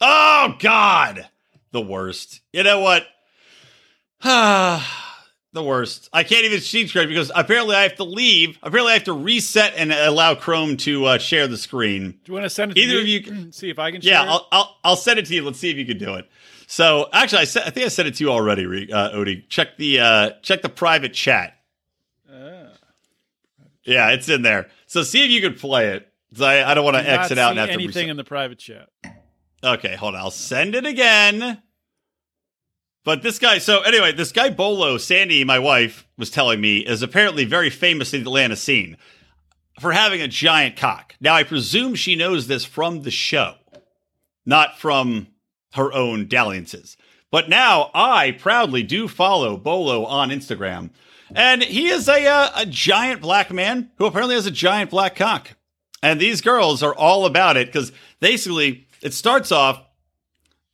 Oh God, the worst. You know what? the worst. I can't even see screen because apparently I have to leave. Apparently I have to reset and allow Chrome to uh, share the screen. Do you want to send it? To Either of you- can see if I can. Yeah, it? I'll, I'll I'll send it to you. Let's see if you can do it. So actually, I, said, I think I said it to you already, Re- uh, Odie. Check the uh, check the private chat. Yeah, it's in there. So see if you can play it. I, I don't want to exit out and see have to anything in the private chat. Okay, hold on. I'll send it again. But this guy, so anyway, this guy Bolo, Sandy, my wife, was telling me, is apparently very famous in the Atlanta scene for having a giant cock. Now, I presume she knows this from the show, not from her own dalliances. But now I proudly do follow Bolo on Instagram. And he is a, uh, a giant black man who apparently has a giant black cock. And these girls are all about it because basically it starts off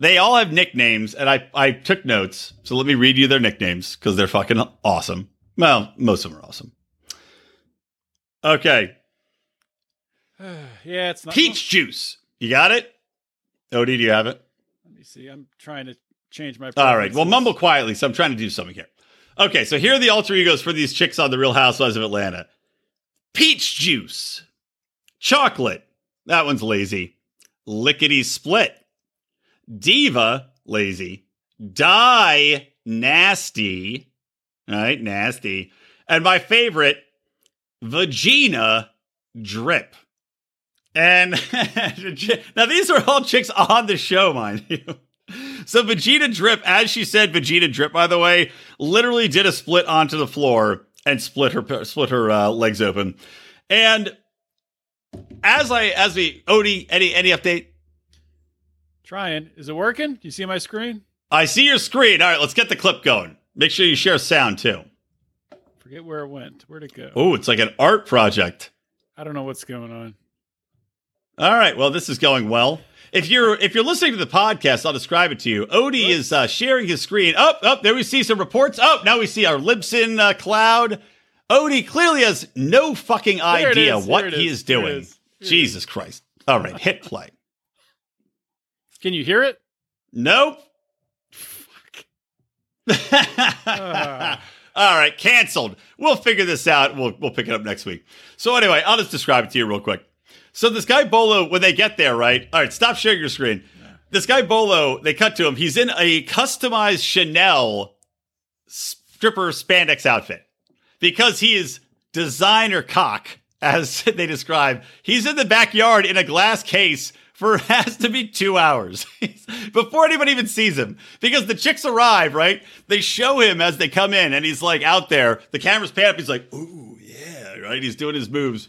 they all have nicknames, and I, I took notes. So let me read you their nicknames because they're fucking awesome. Well, most of them are awesome. Okay. yeah, it's not. Peach juice. You got it? Odie, do you have it? Let me see. I'm trying to change my. All right. Well, mumble quietly. So I'm trying to do something here. Okay. So here are the alter egos for these chicks on The Real Housewives of Atlanta Peach juice. Chocolate. That one's lazy. Lickety split. Diva. Lazy. Die. Nasty. All right. Nasty. And my favorite, Vagina Drip. And now these are all chicks on the show, mind you. So Vegeta Drip, as she said, Vegeta Drip, by the way, literally did a split onto the floor and split her split her uh, legs open. And as I as we Odie, any any update? Trying. Is it working? Do you see my screen? I see your screen. All right, let's get the clip going. Make sure you share sound too. Forget where it went. Where'd it go? Oh, it's like an art project. I don't know what's going on. All right. Well, this is going well. If you're if you're listening to the podcast, I'll describe it to you. Odie is uh, sharing his screen. Up, oh, up. Oh, there we see some reports. Oh, now we see our Libsyn uh, cloud. Odie clearly has no fucking idea is, what he is, is doing. is, there it Jesus Christ! All right, hit play. Can you hear it? Nope. Ah. All right, canceled. We'll figure this out. We'll we'll pick it up next week. So anyway, I'll just describe it to you real quick. So this guy Bolo, when they get there, right? All right, stop sharing your screen. This guy Bolo, they cut to him. He's in a customized Chanel stripper spandex outfit because he is designer cock, as they describe. He's in the backyard in a glass case for has to be two hours before anyone even sees him. Because the chicks arrive, right? They show him as they come in, and he's like out there. The camera's pan up. He's like, "Ooh, yeah," right? He's doing his moves.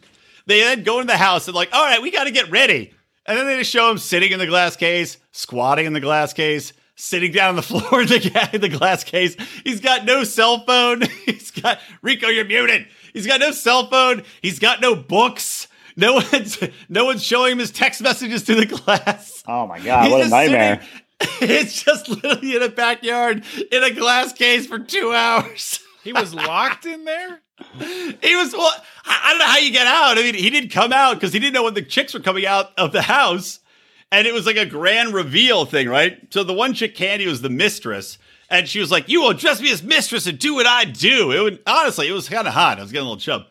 They then go in the house and like, "All right, we got to get ready." And then they just show him sitting in the glass case, squatting in the glass case, sitting down on the floor in the, in the glass case. He's got no cell phone. He's got Rico, you're muted. He's got no cell phone. He's got no books. No one's no one's showing him his text messages through the glass. Oh my god, He's what a nightmare! sitting- it's just literally in a backyard in a glass case for two hours. He was locked in there? He was well. I don't know how you get out. I mean, he didn't come out because he didn't know when the chicks were coming out of the house, and it was like a grand reveal thing, right? So the one chick, Kandi, was the mistress, and she was like, "You will dress me as mistress and do what I do." It would honestly, it was kind of hot. I was getting a little chub.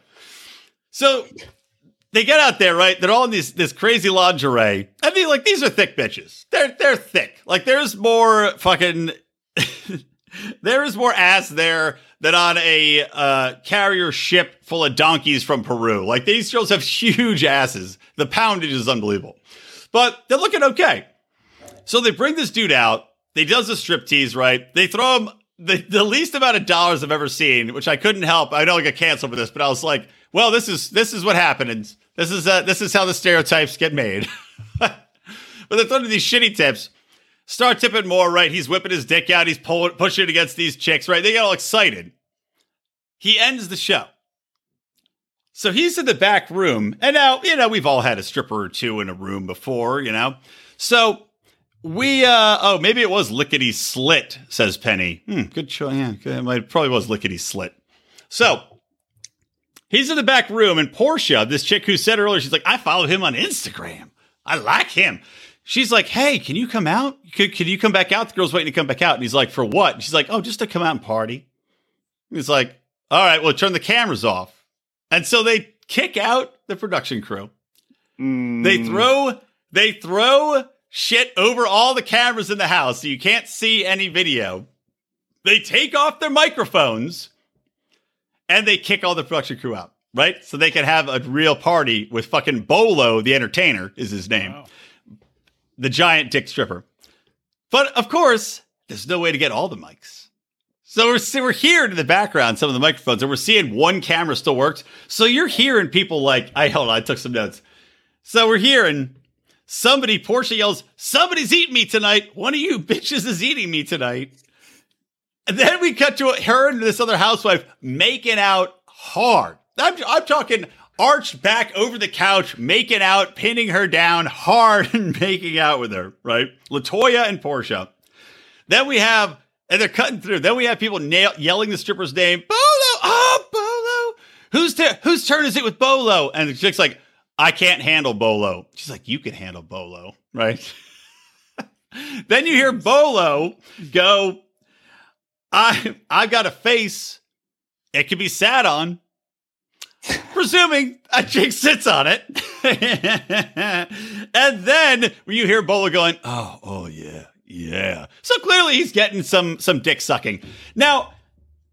So they get out there, right? They're all in this this crazy lingerie. I mean, like these are thick bitches. They're they're thick. Like there's more fucking. there is more ass there than on a uh, carrier ship full of donkeys from Peru. Like these girls have huge asses. The poundage is unbelievable, but they're looking okay. So they bring this dude out. They does a striptease, right? They throw him the, the least amount of dollars I've ever seen, which I couldn't help. I know I got canceled for this, but I was like, well, this is this is what happens. This is uh, this is how the stereotypes get made. but they're throwing these shitty tips. Start tipping more, right? He's whipping his dick out. He's pulling, pushing it against these chicks, right? They get all excited. He ends the show. So he's in the back room. And now, you know, we've all had a stripper or two in a room before, you know? So we, uh, oh, maybe it was Lickety Slit, says Penny. Hmm, good choice. Yeah, good. it probably was Lickety Slit. So he's in the back room, and Porsha, this chick who said earlier, she's like, I follow him on Instagram. I like him. She's like, hey, can you come out? Can, can you come back out? The girl's waiting to come back out. And he's like, for what? And she's like, oh, just to come out and party. He's like, all right, well, turn the cameras off. And so they kick out the production crew. Mm, They throw they throw shit over all the cameras in the house so you can't see any video. They take off their microphones and they kick all the production crew out, right? So they can have a real party with fucking Bolo, the entertainer, is his name, Wow. The giant dick stripper. But of course, there's no way to get all the mics. So we're, so we're hearing in the background some of the microphones, and we're seeing one camera still works. So you're hearing people like, I hold on, I took some notes. So we're hearing somebody, Porsha yells, Somebody's eating me tonight. One of you bitches is eating me tonight. And then we cut to her and this other housewife making out hard. I'm, I'm talking arched back over the couch, making out, pinning her down hard and making out with her, right? Latoya and Porsha. Then we have, and they're cutting through. Then we have people nail, yelling the stripper's name, Bolo, oh, Bolo. Whose, t- whose turn is it with Bolo? And the chick's like, I can't handle Bolo. She's like, you can handle Bolo, right? then you hear Bolo go, I I've got a face it can be sat on. Presuming a chick sits on it. and then when you hear Bolo going, Oh, oh yeah, yeah. So clearly he's getting some some dick sucking. Now,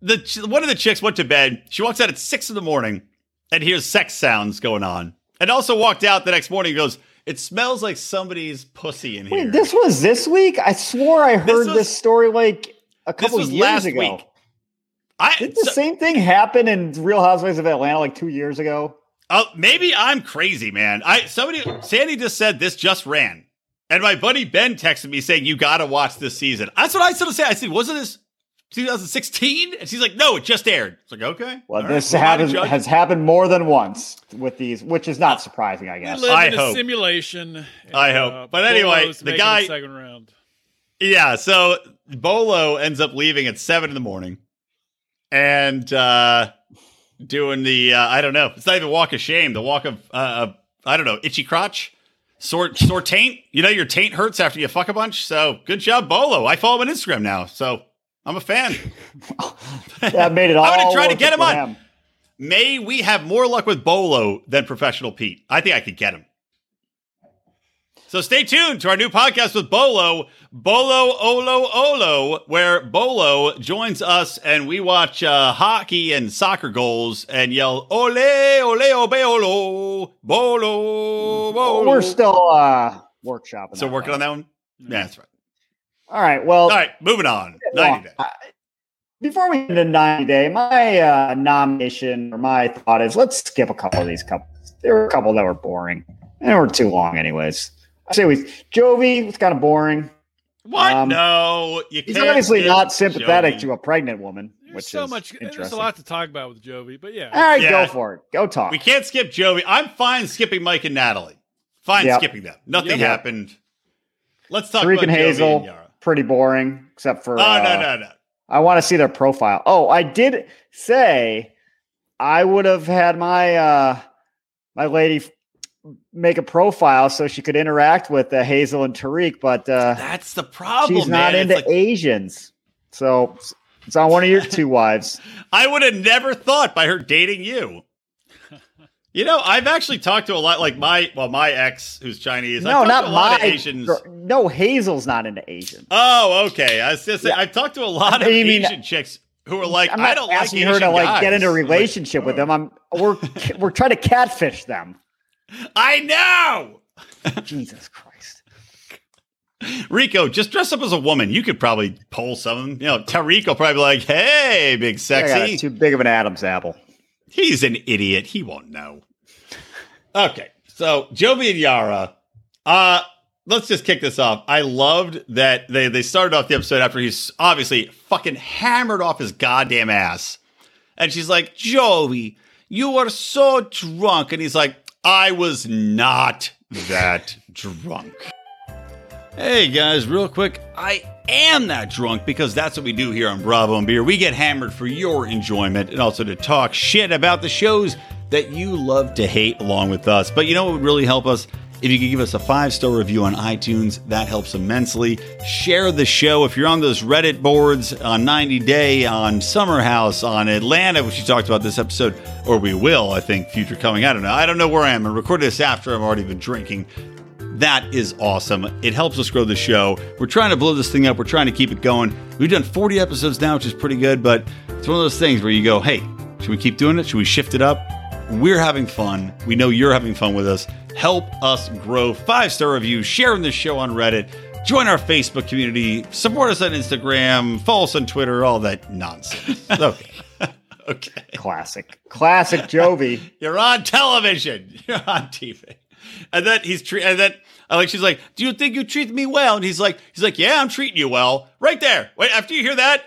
the one of the chicks went to bed. She walks out at six in the morning and hears sex sounds going on. And also walked out the next morning and goes, It smells like somebody's pussy in here. Wait, this was this week? I swore I heard this, was- story like a this couple years last ago. week. I Did the so- same thing happen in Real Housewives of Atlanta like two years ago? Oh, maybe I'm crazy, man. I somebody Sandy just said this just ran, and my buddy Ben texted me saying you got to watch this season. That's what I sort of say. I said, wasn't this 2016? And she's like, no, it just aired. It's like, okay. Well, all this right, happens, has happened more than once with these, which is not surprising, I We guess. live I in a hope. simulation. and, I hope. Uh, but anyway, Bolo's the making guy- a second round. Yeah, so Bolo ends up leaving at seven in the morning and uh doing the uh, I don't know. It's not even walk of shame. The walk of uh, I don't know, itchy crotch, sore sore taint. You know your taint hurts after you fuck a bunch. So good job, Bolo. I follow him on Instagram now, so I'm a fan. that made it all. I'm gonna try to get him on. him. May we have more luck with Bolo than professional Pete. I think I could get him. So stay tuned to our new podcast with Bolo, Bolo Olo Olo, where Bolo joins us and we watch uh, hockey and soccer goals and yell Ole Ole Obe Olo Bolo Bolo. We're still uh, workshopping. still that working one. on that one. Yeah, that's right. All right. Well, All right, moving on. 90 days. I- before we get into 90 day, my uh, nomination or my thought is let's skip a couple of these couples. There were a couple that were boring and they were too long, anyways. I say we Jovi was kind of boring. What? um, no, you He's can't. obviously not sympathetic Joey. to a pregnant woman, There's which so is much. There's interesting. a lot to talk about with Jovi, but yeah, All right, Yeah. go for it. Go talk. We can't skip Joey. I'm fine skipping Mike and Natalie. Fine Yep. skipping them. Nothing Yep. happened. Let's talk Tarik about and Joey Hazel, and Yara. pretty boring, except for. Oh uh, no no no! I want to see their profile. Oh, I did say I would have had my uh my lady f- make a profile so she could interact with uh, Hazel and Tarik, but uh, That's the problem. she's not man. into like, Asians. So it's on one of your two wives. I would have never thought by her dating you. You know, I've actually talked to a lot, like my well, my ex who's Chinese. No, not to a lot my of Asians. No, Hazel's not into Asians. Oh, okay. I was just saying, Yeah. I've talked to a lot I of mean, Asian chicks who are like, I'm not I don't asking like her to Asian like get into a I'm like, relationship with "Oh." them. I'm we're we're trying to catfish them. I know. Jesus Christ. Rico, just dress up as a woman. You could probably pull some. of them. You know, Tarik will probably be like, "Hey, big sexy." too big of an Adam's apple. He's an idiot. He won't know. Okay, so Jovi and Yara. Uh, let's just kick this off. I loved that they they started off the episode after he's obviously fucking hammered off his goddamn ass, and she's like, "Jovi, you are so drunk," and he's like, "I was not that drunk." Hey guys, real quick, I am that drunk because that's what we do here on Bravo and Beer. We get hammered for your enjoyment and also to talk shit about the shows that you love to hate along with us. But you know what would really help us? If you could give us a five star review on iTunes, that helps immensely. Share the show if you're on those Reddit boards on 90 Day, on Summer House, on Atlanta, which you talked about this episode, or we will, I think, future coming. I don't know. I don't know where I am. I recorded this after I've already been drinking that is awesome. It helps us grow the show. We're trying to blow this thing up. We're trying to keep it going. We've done 40 episodes now, which is pretty good, but it's one of those things where you go, hey, should we keep doing it? Should we shift it up? We're having fun. We know you're having fun with us. Help us grow. Five star reviews, sharing this show on Reddit, join our Facebook community, support us on Instagram, follow us on Twitter, all that nonsense. Okay. okay. Classic. Classic Jovi. You're on television. You're on TV. And then he's tre- and then I like she's like, "Do you think you treat me well?" And he's like, he's like, "Yeah, I'm treating you well." Right there. Wait, after you hear that,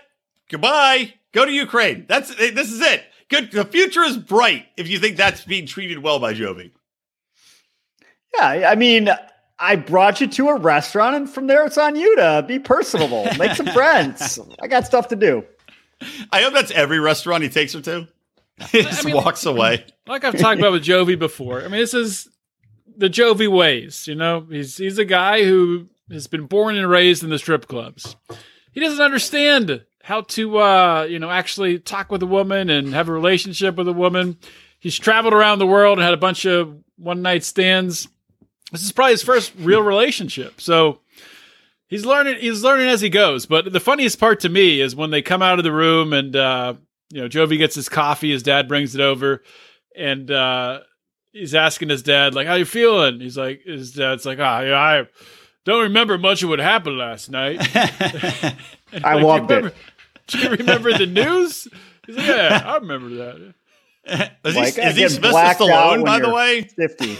goodbye. Go to Ukraine. That's this is it. Good. The future is bright if you think that's being treated well by Jovi. Yeah, I mean, I brought you to a restaurant, and from there it's on you to be personable, make some friends. I got stuff to do. I hope that's every restaurant he takes her to. He just mean- walks away. Like I've talked about with Jovi before. I mean, this is the Jovi ways. You know, he's he's a guy who has been born and raised in the strip clubs. He doesn't understand how to, uh, you know, actually talk with a woman and have a relationship with a woman. He's traveled around the world and had a bunch of one night stands. This is probably his first real relationship. So he's learning. He's learning as he goes. But the funniest part to me is when they come out of the room and uh, you know Jovi gets his coffee. His dad brings it over, and uh, he's asking his dad like, "How you feeling?" He's like, his dad's like, "Ah, yeah, I don't remember much of what happened last night." I like, "Do you loved it. Remember- Do you remember the news? He's like, "Yeah, I remember that. Is Like, he, I is he get Sylvester Stallone, by the way? 50.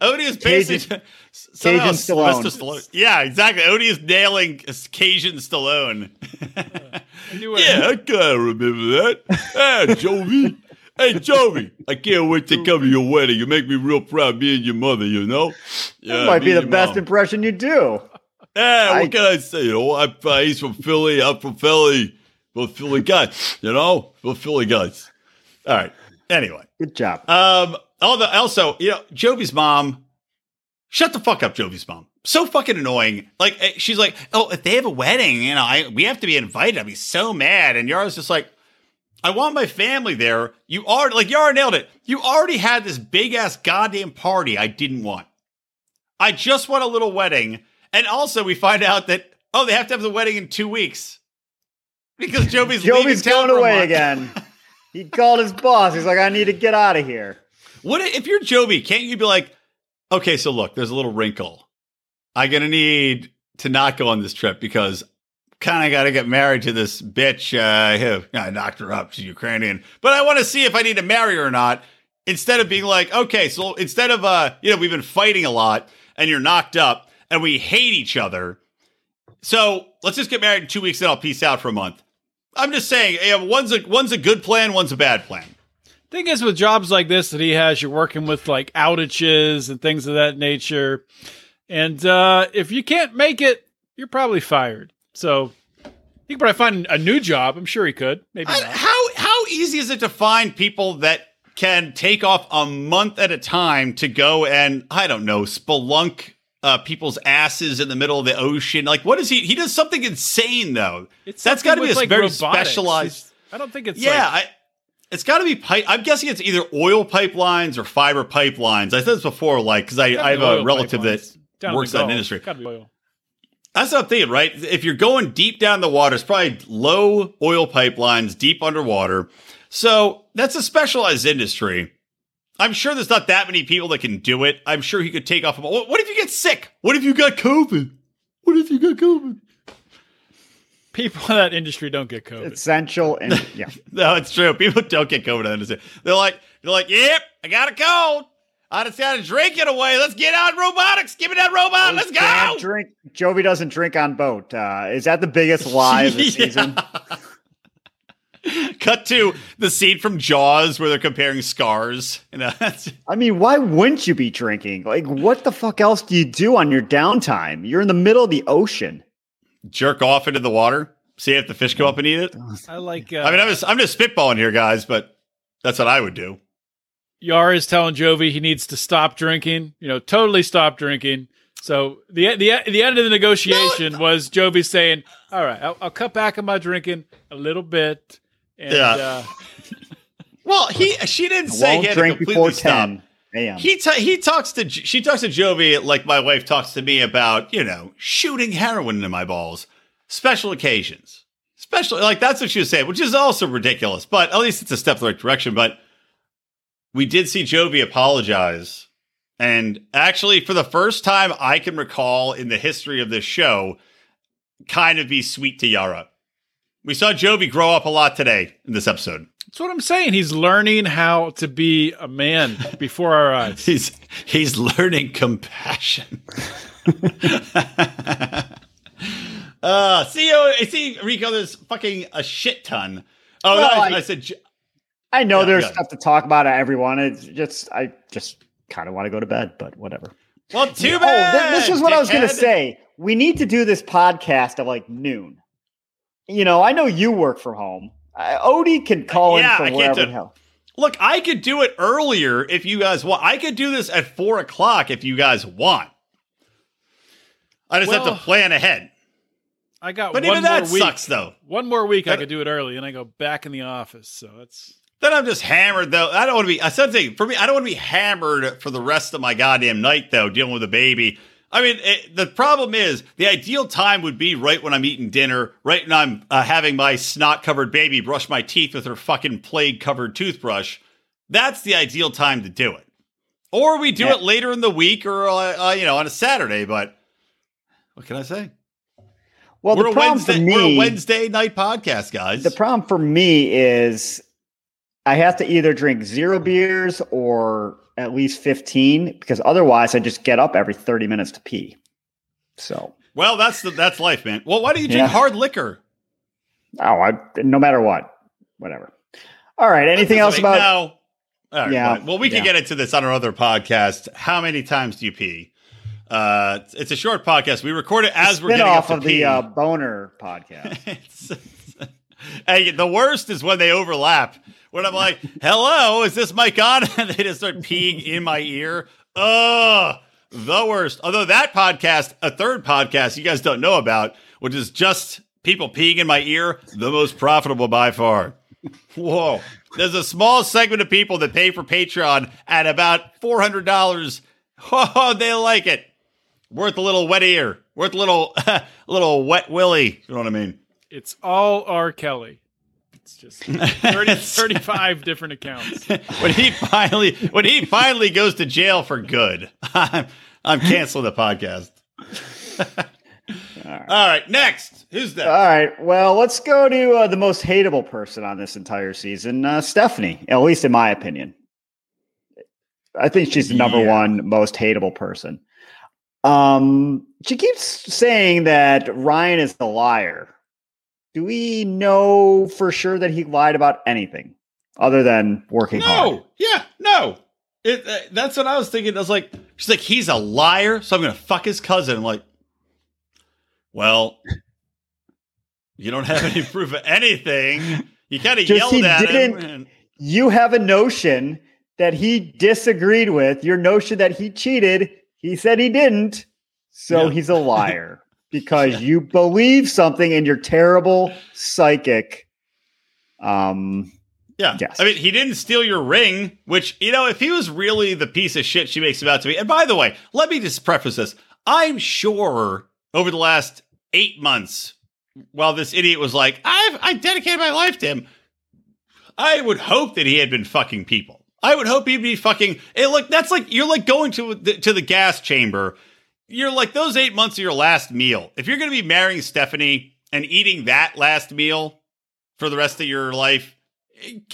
Odie is basically somehow Cajun Stallone. Stallone. Yeah, exactly. Odie is nailing Cajun Stallone. I knew what- yeah, I gotta remember that. Hey, Jovi. Hey, Jovi. I can't wait to come to your wedding. You make me real proud, me and your mother, you know? Yeah, That might be the best mom. impression you do. Yeah, I- what can I say? You know, I, uh, he's from Philly. I'm from Philly. Both Philly guys, you know? Both Philly guys. All right. Anyway. Good job. Um. The also, you know, Jovi's mom. Shut the fuck up, Jovi's mom. So fucking annoying. Like eh, she's like, oh, if they have a wedding, you know, I we have to be invited. I'd be so mad. And Yara's just like, I want my family there. You are like Yara nailed it. You already had this big ass goddamn party. I didn't want. I just want a little wedding. And also, we find out that oh, they have to have the wedding in two weeks because Jovi's Jovi's going away again. He called his boss. He's like, I need to get out of here. What if you're Joby? Can't you be like, okay, so look, there's a little wrinkle. I'm gonna need to not go on this trip because kind of got to get married to this bitch. Uh, who I knocked her up. She's Ukrainian, but I want to see if I need to marry her or not. Instead of being like, okay, so instead of uh, you know, we've been fighting a lot and you're knocked up and we hate each other. So let's just get married in two weeks and I'll peace out for a month. I'm just saying, yeah, one's a one's a good plan, one's a bad plan. thing is with jobs like this that he has you're working with like outages and things of that nature and uh, if you can't make it you're probably fired so he could probably find a new job i'm sure he could maybe I- not. how how easy is it to find people that can take off a month at a time to go and I don't know spelunk uh, people's asses in the middle of the ocean? Like, what is he? He does something insane though. it's That's got to be a like, very robotics. specialized. I don't think it's yeah, like, I, it's got to be pipe. I'm guessing it's either oil pipelines or fiber pipelines. I said this before, like because I, I have a relative pipelines. that works in that industry. Gotta be oil. That's what I'm thinking, right? If you're going deep down the water, it's probably low oil pipelines deep underwater. So that's a specialized industry. I'm sure there's not that many people that can do it. I'm sure he could take off. What what if you get sick? What if you got COVID? What if you got COVID? people in that industry don't get covid Essential and yeah. No, it's true. People don't get COVID. I understand. They're like, they're like, yep, I got a cold. I just got to drink it away. Let's get on robotics. Give me that robot. Let's Can't go. drink. Jovi doesn't drink on boat. Uh, is that the biggest lie of the Yeah. season? Cut to the scene from Jaws where they're comparing scars. You know, that's- I mean, why wouldn't you be drinking? Like, what the fuck else do you do on your downtime? You're in the middle of the ocean. jerk off into the water. See if the fish come up and eat it. i like uh, I mean, I'm just, I'm just spitballing here, guys, but that's what I would do. Yar is telling Jovi he needs to stop drinking, you know, totally stop drinking. So the the the end of the negotiation was Jovi saying, "All right, I'll, I'll cut back on my drinking a little bit." And Yeah. uh, Well, he she didn't say he had to completely stop. He ta- he talks to she talks to Jovi like my wife talks to me about you know shooting heroin into my balls, special occasions, special like that's what she was saying, which is also ridiculous. But at least it's a step in the right direction. But we did see Jovi apologize, and actually for the first time I can recall in the history of this show, kind of be sweet to Yara. We saw Jovi grow up a lot today in this episode. That's what I'm saying. He's learning how to be a man before our eyes. He's he's learning compassion. uh see oh, see Rico, there's fucking a shit ton. Oh, Well, I, I- I said j- I know Yeah, there's yeah. stuff to talk about. Everyone, it's just I just kind of want to go to bed, but whatever. well, too Oh, bad. th- this is what I was going to say. We need to do this podcast at like noon. You know, I know you work from home. Uh, Odie can call Yeah, I in can't from wherever do- the hell. Look, I could do it earlier if you guys want. I could do this at four o'clock if you guys want. I just have to plan ahead. I got But one even that more week. sucks, though. One more week, I could do it early, and I go back in the office. So that's Then I'm just hammered though. I don't want to be. I said thing for me. I don't want to be hammered for the rest of my goddamn night though, dealing with a baby. I mean, it, the problem is the ideal time would be right when I'm eating dinner, right when I'm uh, having my snot covered baby brush my teeth with her fucking plague covered toothbrush. That's the ideal time to do it. Or we do Yeah. it later in the week or uh, uh, you know on a Saturday. But what can I say? Well, we're the a problem Wednesday. for we're a me, Wednesday night podcast, guys. the problem for me is I have to either drink zero beers or at least fifteen because otherwise I just get up every thirty minutes to pee. So, well, that's the, that's life, man. Well, why do you drink Yeah. hard liquor? oh, I no matter what, whatever. All right. Anything else about? no? Right, Yeah, fine. Well, we can yeah. get into this on our other podcast. How many times do you pee? Uh, it's- a short podcast. We record it as we're getting off of pee. the uh, boner podcast. Hey, the worst is when they overlap. When I'm like, "Hello, is this mic on?" and they just start peeing in my ear. Ugh, the worst. Although that podcast, a third podcast you guys don't know about, which is just people peeing in my ear, the most profitable by far. Whoa. There's a small segment of people that pay for Patreon at about $400. Oh, they like it. Worth a little wet ear. Worth a little, a little wet willy. You know what I mean? it's all R. Kelly. It's just 30, 35 different accounts. when he finally, when he finally goes to jail for good, I'm, I'm canceling the podcast. All right, next. Who's that? All right. Well, let's go to uh, the most hateable person on this entire season, uh, Stephanie. At least in my opinion, I think she's the number Yeah. one most hateable person. Um, she keeps saying that Ryan is a liar. Do we know for sure that he lied about anything other than working hard? No, yeah, no. It, uh, that's what I was thinking. I was like, she's like, he's a liar, so I'm gonna fuck his cousin. I'm like, well, you don't have any proof of anything. You kind of yelled he at him. didn't- and- You have a notion that he disagreed with your notion that he cheated. He said he didn't. So Yeah. he's a liar because you believe something in your terrible psychic. Um, Yeah. Yes. I mean, he didn't steal your ring, which, you know, if he was really the piece of shit she makes him out to be. And by the way, let me just preface this. I'm sure over the last eight months, while this idiot was like, I've I dedicated my life to him, I would hope that he had been fucking people. I would hope he'd be fucking. Hey, look, that's like you're like going to the, to the gas chamber. You're like those eight months of your last meal. If you're going to be marrying Stephanie and eating that last meal for the rest of your life, Get,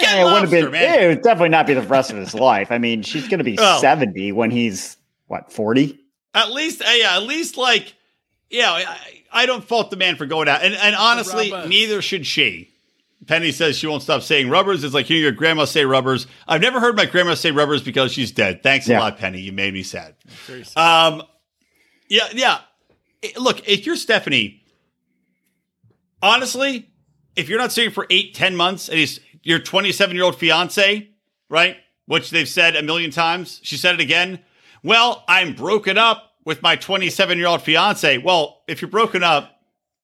get eh, it wouldn't have been. man. It would definitely not be the rest of his life. I mean, she's going to be Oh. seventy when he's what forty. At least, uh, yeah, at least like, yeah, I, I don't fault the man for going out, and and honestly, Rubbers. neither should she. Penny says she won't stop saying rubbers. It's like hearing your grandma say rubbers. I've never heard my grandma say rubbers because she's dead. Thanks Yeah. a lot, Penny. You made me sad. Sad. Um, yeah, yeah. I- Look, if you're Stephanie, honestly, if you're not seeing for eight, ten months, and he's your 27 year old fiance, right? Which they've said a million times. She said it again. Well, I'm broken up with my 27 year old fiance. Well, if you're broken up,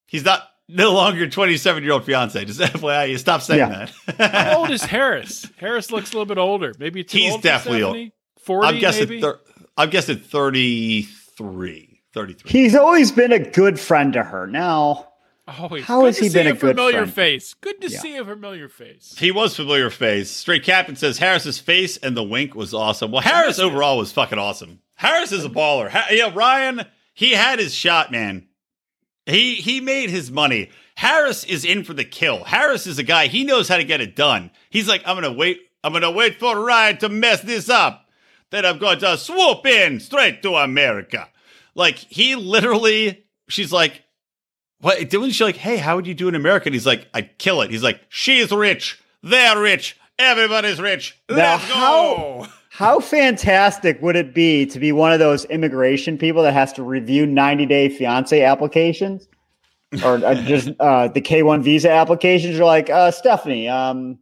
he's not. No longer 27 year old fiance. Just FYI, you stop saying Yeah. that. How old is Harris? Harris looks a little bit older. Maybe too He's old for definitely old. 40 I'm guessing. maybe? Thir- I'm guessing 33. 33. He's always been a good friend to her. Now, Always. How good has to he see been a good familiar friend? face? Good to Yeah. see a familiar face. He was familiar face. Straight Captain says Harris's face and the wink was awesome. Well, Harris overall was fucking awesome. Harris is a baller. Ha- yeah, Ryan, he had his shot, man. He he made his money. Harris is in for the kill. Harris is a guy, he knows how to get it done. He's like, I'm gonna wait, I'm gonna wait for Ryan to mess this up. Then I'm going to swoop in straight to America. Like he literally, she's like, what? Didn't she like, hey, how would you do in America? And he's like, I'd kill it. He's like, she's rich. They're rich. Everybody's rich. Now, Let's go. how- how fantastic would it be to be one of those immigration people that has to review 90 day fiance applications or uh, just uh, the K1 visa applications? You're like, uh, Stephanie, um,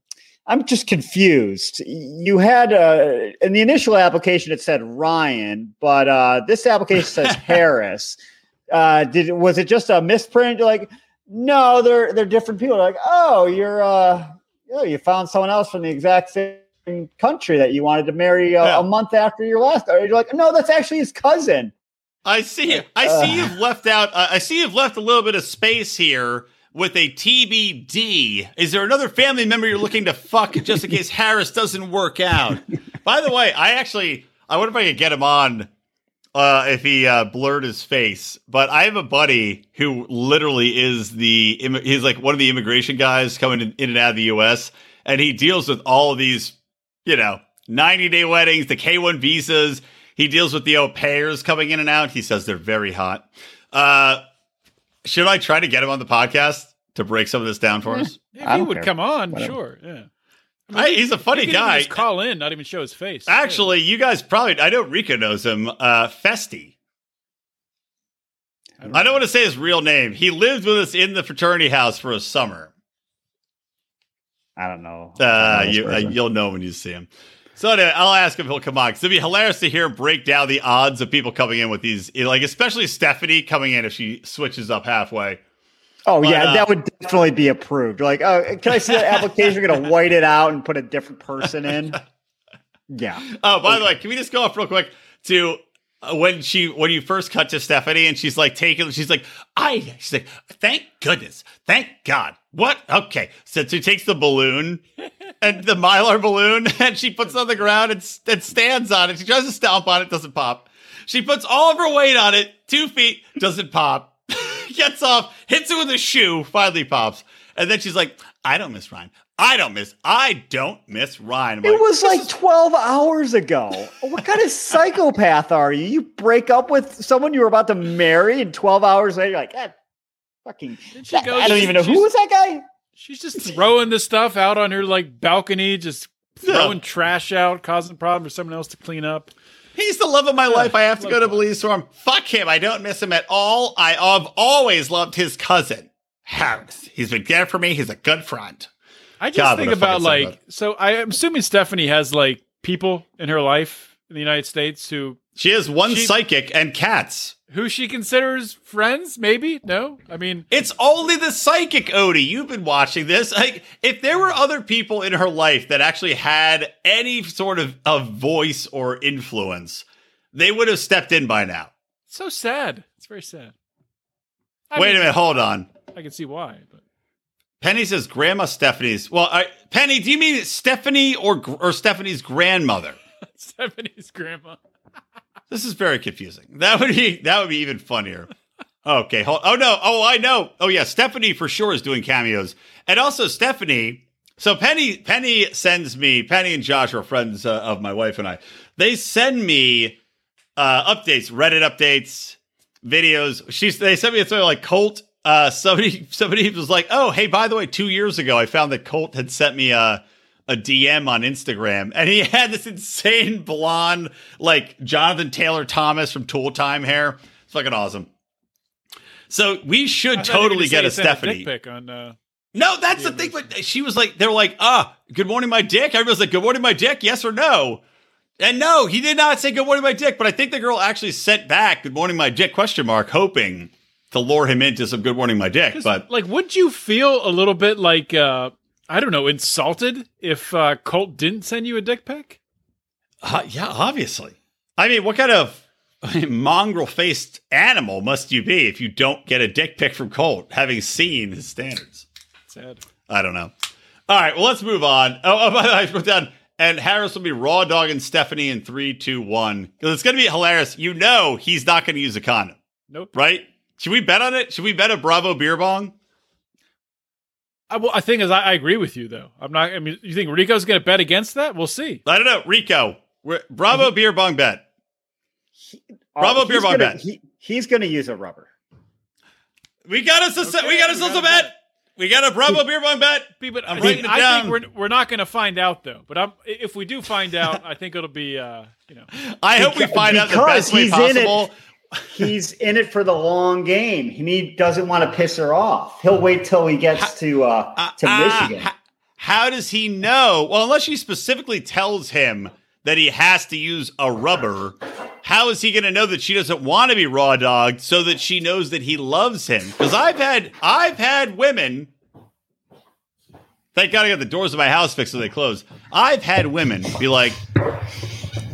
I'm just confused. You had uh, in the initial application it said Ryan, but uh, this application says Harris. Uh, did was it just a misprint? You're like, no, they're they're different people. Like, oh, you're uh, oh, you found someone else from the exact same country that you wanted to marry uh, Yeah. a month after your last. Or you're like, no, that's actually his cousin. I see. I Uh. see you've left out. Uh, I see you've left a little bit of space here with a TBD. Is there another family member you're looking to fuck just in case Harris doesn't work out? By the way, I actually I wonder if I could get him on uh, if he uh, blurred his face. But I have a buddy who literally is the he's like one of the immigration guys coming in, in and out of the U.S. and he deals with all of these, you know, 90 day weddings, the K1 visas. He deals with the au pairs coming in and out. He says they're very hot. Uh, should I try to get him on the podcast to break some of this down for us? If he would care. come on, Whatever. sure. Yeah. I, he's a funny He guy. Just call in, not even show his face. Actually, you guys probably I know Rico knows him. Uh, Festi. Yeah. I don't want to say his real name. He lived with us in the fraternity house for a summer. I don't know. Uh, I don't know you, this uh, person. you'll know when you see him. So anyway, I'll ask him if he'll come on because it'd be hilarious to hear him break down the odds of people coming in with these, like especially Stephanie coming in if she switches up halfway. oh but, yeah, uh, that would definitely be approved. Like, oh, can I see that application? You're gonna white it out and put a different person in. Yeah. Oh, by the way, can we just go off real quick to uh, when she when you first cut to Stephanie and she's like taking she's like I she's like thank goodness thank God what? Okay. So she takes the balloon and the mylar balloon and she puts it on the ground and, and stands on it. She tries to stomp on it doesn't pop. She puts all of her weight on it two feet doesn't pop. Gets off hits it with a shoe finally pops. And then she's like I don't miss Ryan. I don't miss I don't miss Ryan. I'm It like, was this like is 12 hours ago. What kind of psychopath are you? You break up with someone you were about to marry, and 12 hours later, you're like, eh, fucking. That- go- I don't even know who was that guy. She's just throwing the stuff out on her like balcony, just Yeah. throwing trash out, causing problems for someone else to clean up. He's the love of my life. I have to go to. Belize for him. Fuck him. I don't miss him at all. I have always loved his cousin, Harris. He's been there for me. He's a good friend. I just God, think about like so. I am assuming Stephanie has like people in her life in the United States who She has one She- psychic and cats. who she considers friends. Maybe no. I mean, It's only the psychic, Odie. You've been watching this. Like, if there were other people in her life that actually had any sort of, of voice or influence, they would have stepped in by now. it's so sad. It's very sad. I Wait mean, a minute. Hold on. I can see why, but Penny says Grandma Stephanie's. Well, I, Penny, do you mean Stephanie or or Stephanie's grandmother? Stephanie's grandma. This is very confusing. That would be that would be even funnier. Okay, hold. Oh no. Oh, I know. Oh yeah, Stephanie for sure is doing cameos, and also Stephanie. So Penny Penny sends me. Penny and Josh are friends uh, of my wife and I. They send me uh, updates, Reddit updates, videos. She's they sent me a something like Colt. Uh, somebody somebody was like, oh hey, by the way, two years ago I found that Colt had sent me a a DM on Instagram, and he had this insane blonde, like Jonathan Taylor Thomas from Tool Time hair. It's fucking awesome. So we should I thought you were totally get a say he sent Stephanie. pic on. Uh, No, that's the thing. But she was like, they were like, ah, good morning, my dick. Everybody's like, good morning, my dick. Yes or no? And no, he did not say good morning, my dick. But I think the girl actually sent back good morning, my dick question mark, hoping to lure him into some Good Morning My Dick. But like, would you feel a little bit like uh, I don't know, insulted if uh, Colt didn't send you a dick pic? uh, yeah, obviously. I mean, what kind of mongrel faced animal must you be if you don't get a dick pic from Colt, having seen his standards? Sad. I don't know. All right, well, let's move on. Oh, oh by the way, I put down, and Harris will be raw dog and Stephanie in three, two, one. Because it's going to be hilarious. You know he's not going to use a condom, Nope. right? Should we bet on it? Should we bet a Bravo beer bong? I, well, I think as I, I agree with you though. I'm not. I mean, you think Rico's going to bet against that? We'll see. I don't know. Rico, we're, Bravo beer bong bet. Bravo Oh, beer he's bong gonna- bet. He, he's going to use a rubber. We got us a Okay, we got we ourselves got a a bet. bet. We got a Bravo beer bong bet. But I'm I writing think, it I think we're we're not going to find out though. But I'm, if we do find out, I think it'll be uh, you know. I hope we find out the best way he's in it. possible. He's in it for the long game. He doesn't want to piss her off. He'll wait till he gets to uh, to Uh, Michigan. how does he know? Well, unless she specifically tells him that he has to use a rubber, how is he going to know that she doesn't want to be raw dogged so that she knows that he loves him? Because I've had I've had women. Thank God I got the doors of my house fixed so they close. I've had women be like,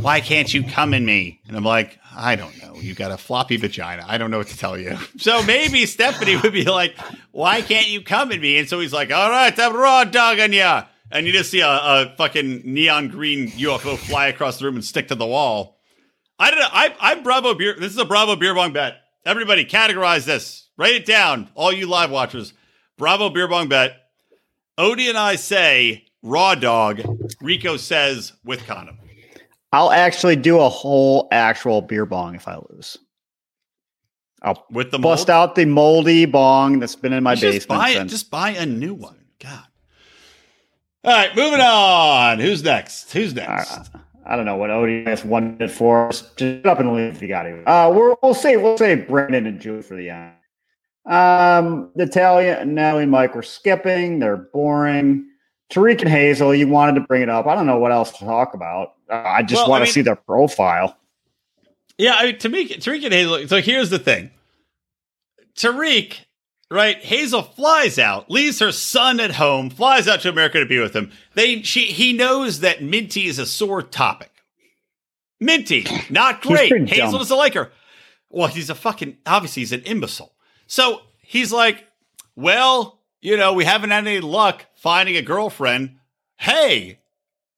"Why can't you come in me?" And I'm like, "I don't know. You got a floppy vagina. I don't know what to tell you." So maybe Stephanie would be like, "Why can't you come in me?" And so he's like, "All right, I'm raw dogging ya." And you just see a, a fucking neon green UFO fly across the room and stick to the wall. I don't know. I, I'm Bravo beer. This is a Bravo beer bong bet. Everybody, categorize this. Write it down. All you live watchers. Bravo beer bong bet. Odie and I say raw dog. Rico says with condom. I'll actually do a whole actual beer bong if I lose. I'll With the bust mold? out the moldy bong that's been in my You basement. Just buy, since- just buy a new one. God. All right, moving on. Who's next? Who's next? Uh, I don't know what has one minute for. Just up and leave if you got it. Uh, we're, we'll say we'll say Brandon and Julie for the end. Um, Natalia and Natalie and Mike were skipping. They're boring. Tarik and Hazel, you wanted to bring it up. I don't know what else to talk about. Uh, I just Well, want I to mean- see their profile. Yeah, I mean, Tarik, Tarik and Hazel. So here's the thing Tarik, right? Hazel flies out, leaves her son at home, flies out to America to be with him. They, she, he knows that Minty is a sore topic. Minty, not great. Hazel dumb. doesn't like her. Well, he's a fucking, obviously, he's an imbecile. So he's like, well, you know, we haven't had any luck finding a girlfriend. Hey,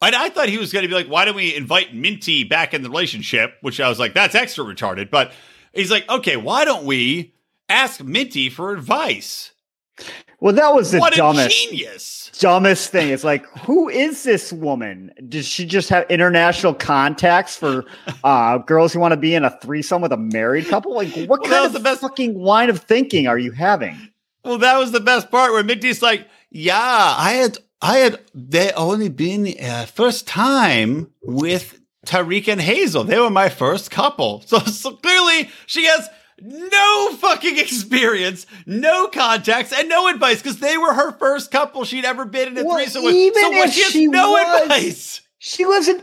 and I thought he was going to be like, why don't we invite Minty back in the relationship? Which I was like, that's extra retarded. But he's like, okay, why don't we ask Minty for advice? Well, that was the what a dumbest, genius. dumbest thing. It's like, who is this woman? Does she just have international contacts for uh, girls who want to be in a threesome with a married couple? Like, what Well, kind of the best- fucking line of thinking are you having? Well, that was the best part where Minty's like, yeah, I had, I had, they only been uh, first time with Tarik and Hazel. They were my first couple. So, so clearly she has no fucking experience, no contacts, and no advice because they were her first couple she'd ever been in a Well, threesome with. So what, she has no was- advice. She lives in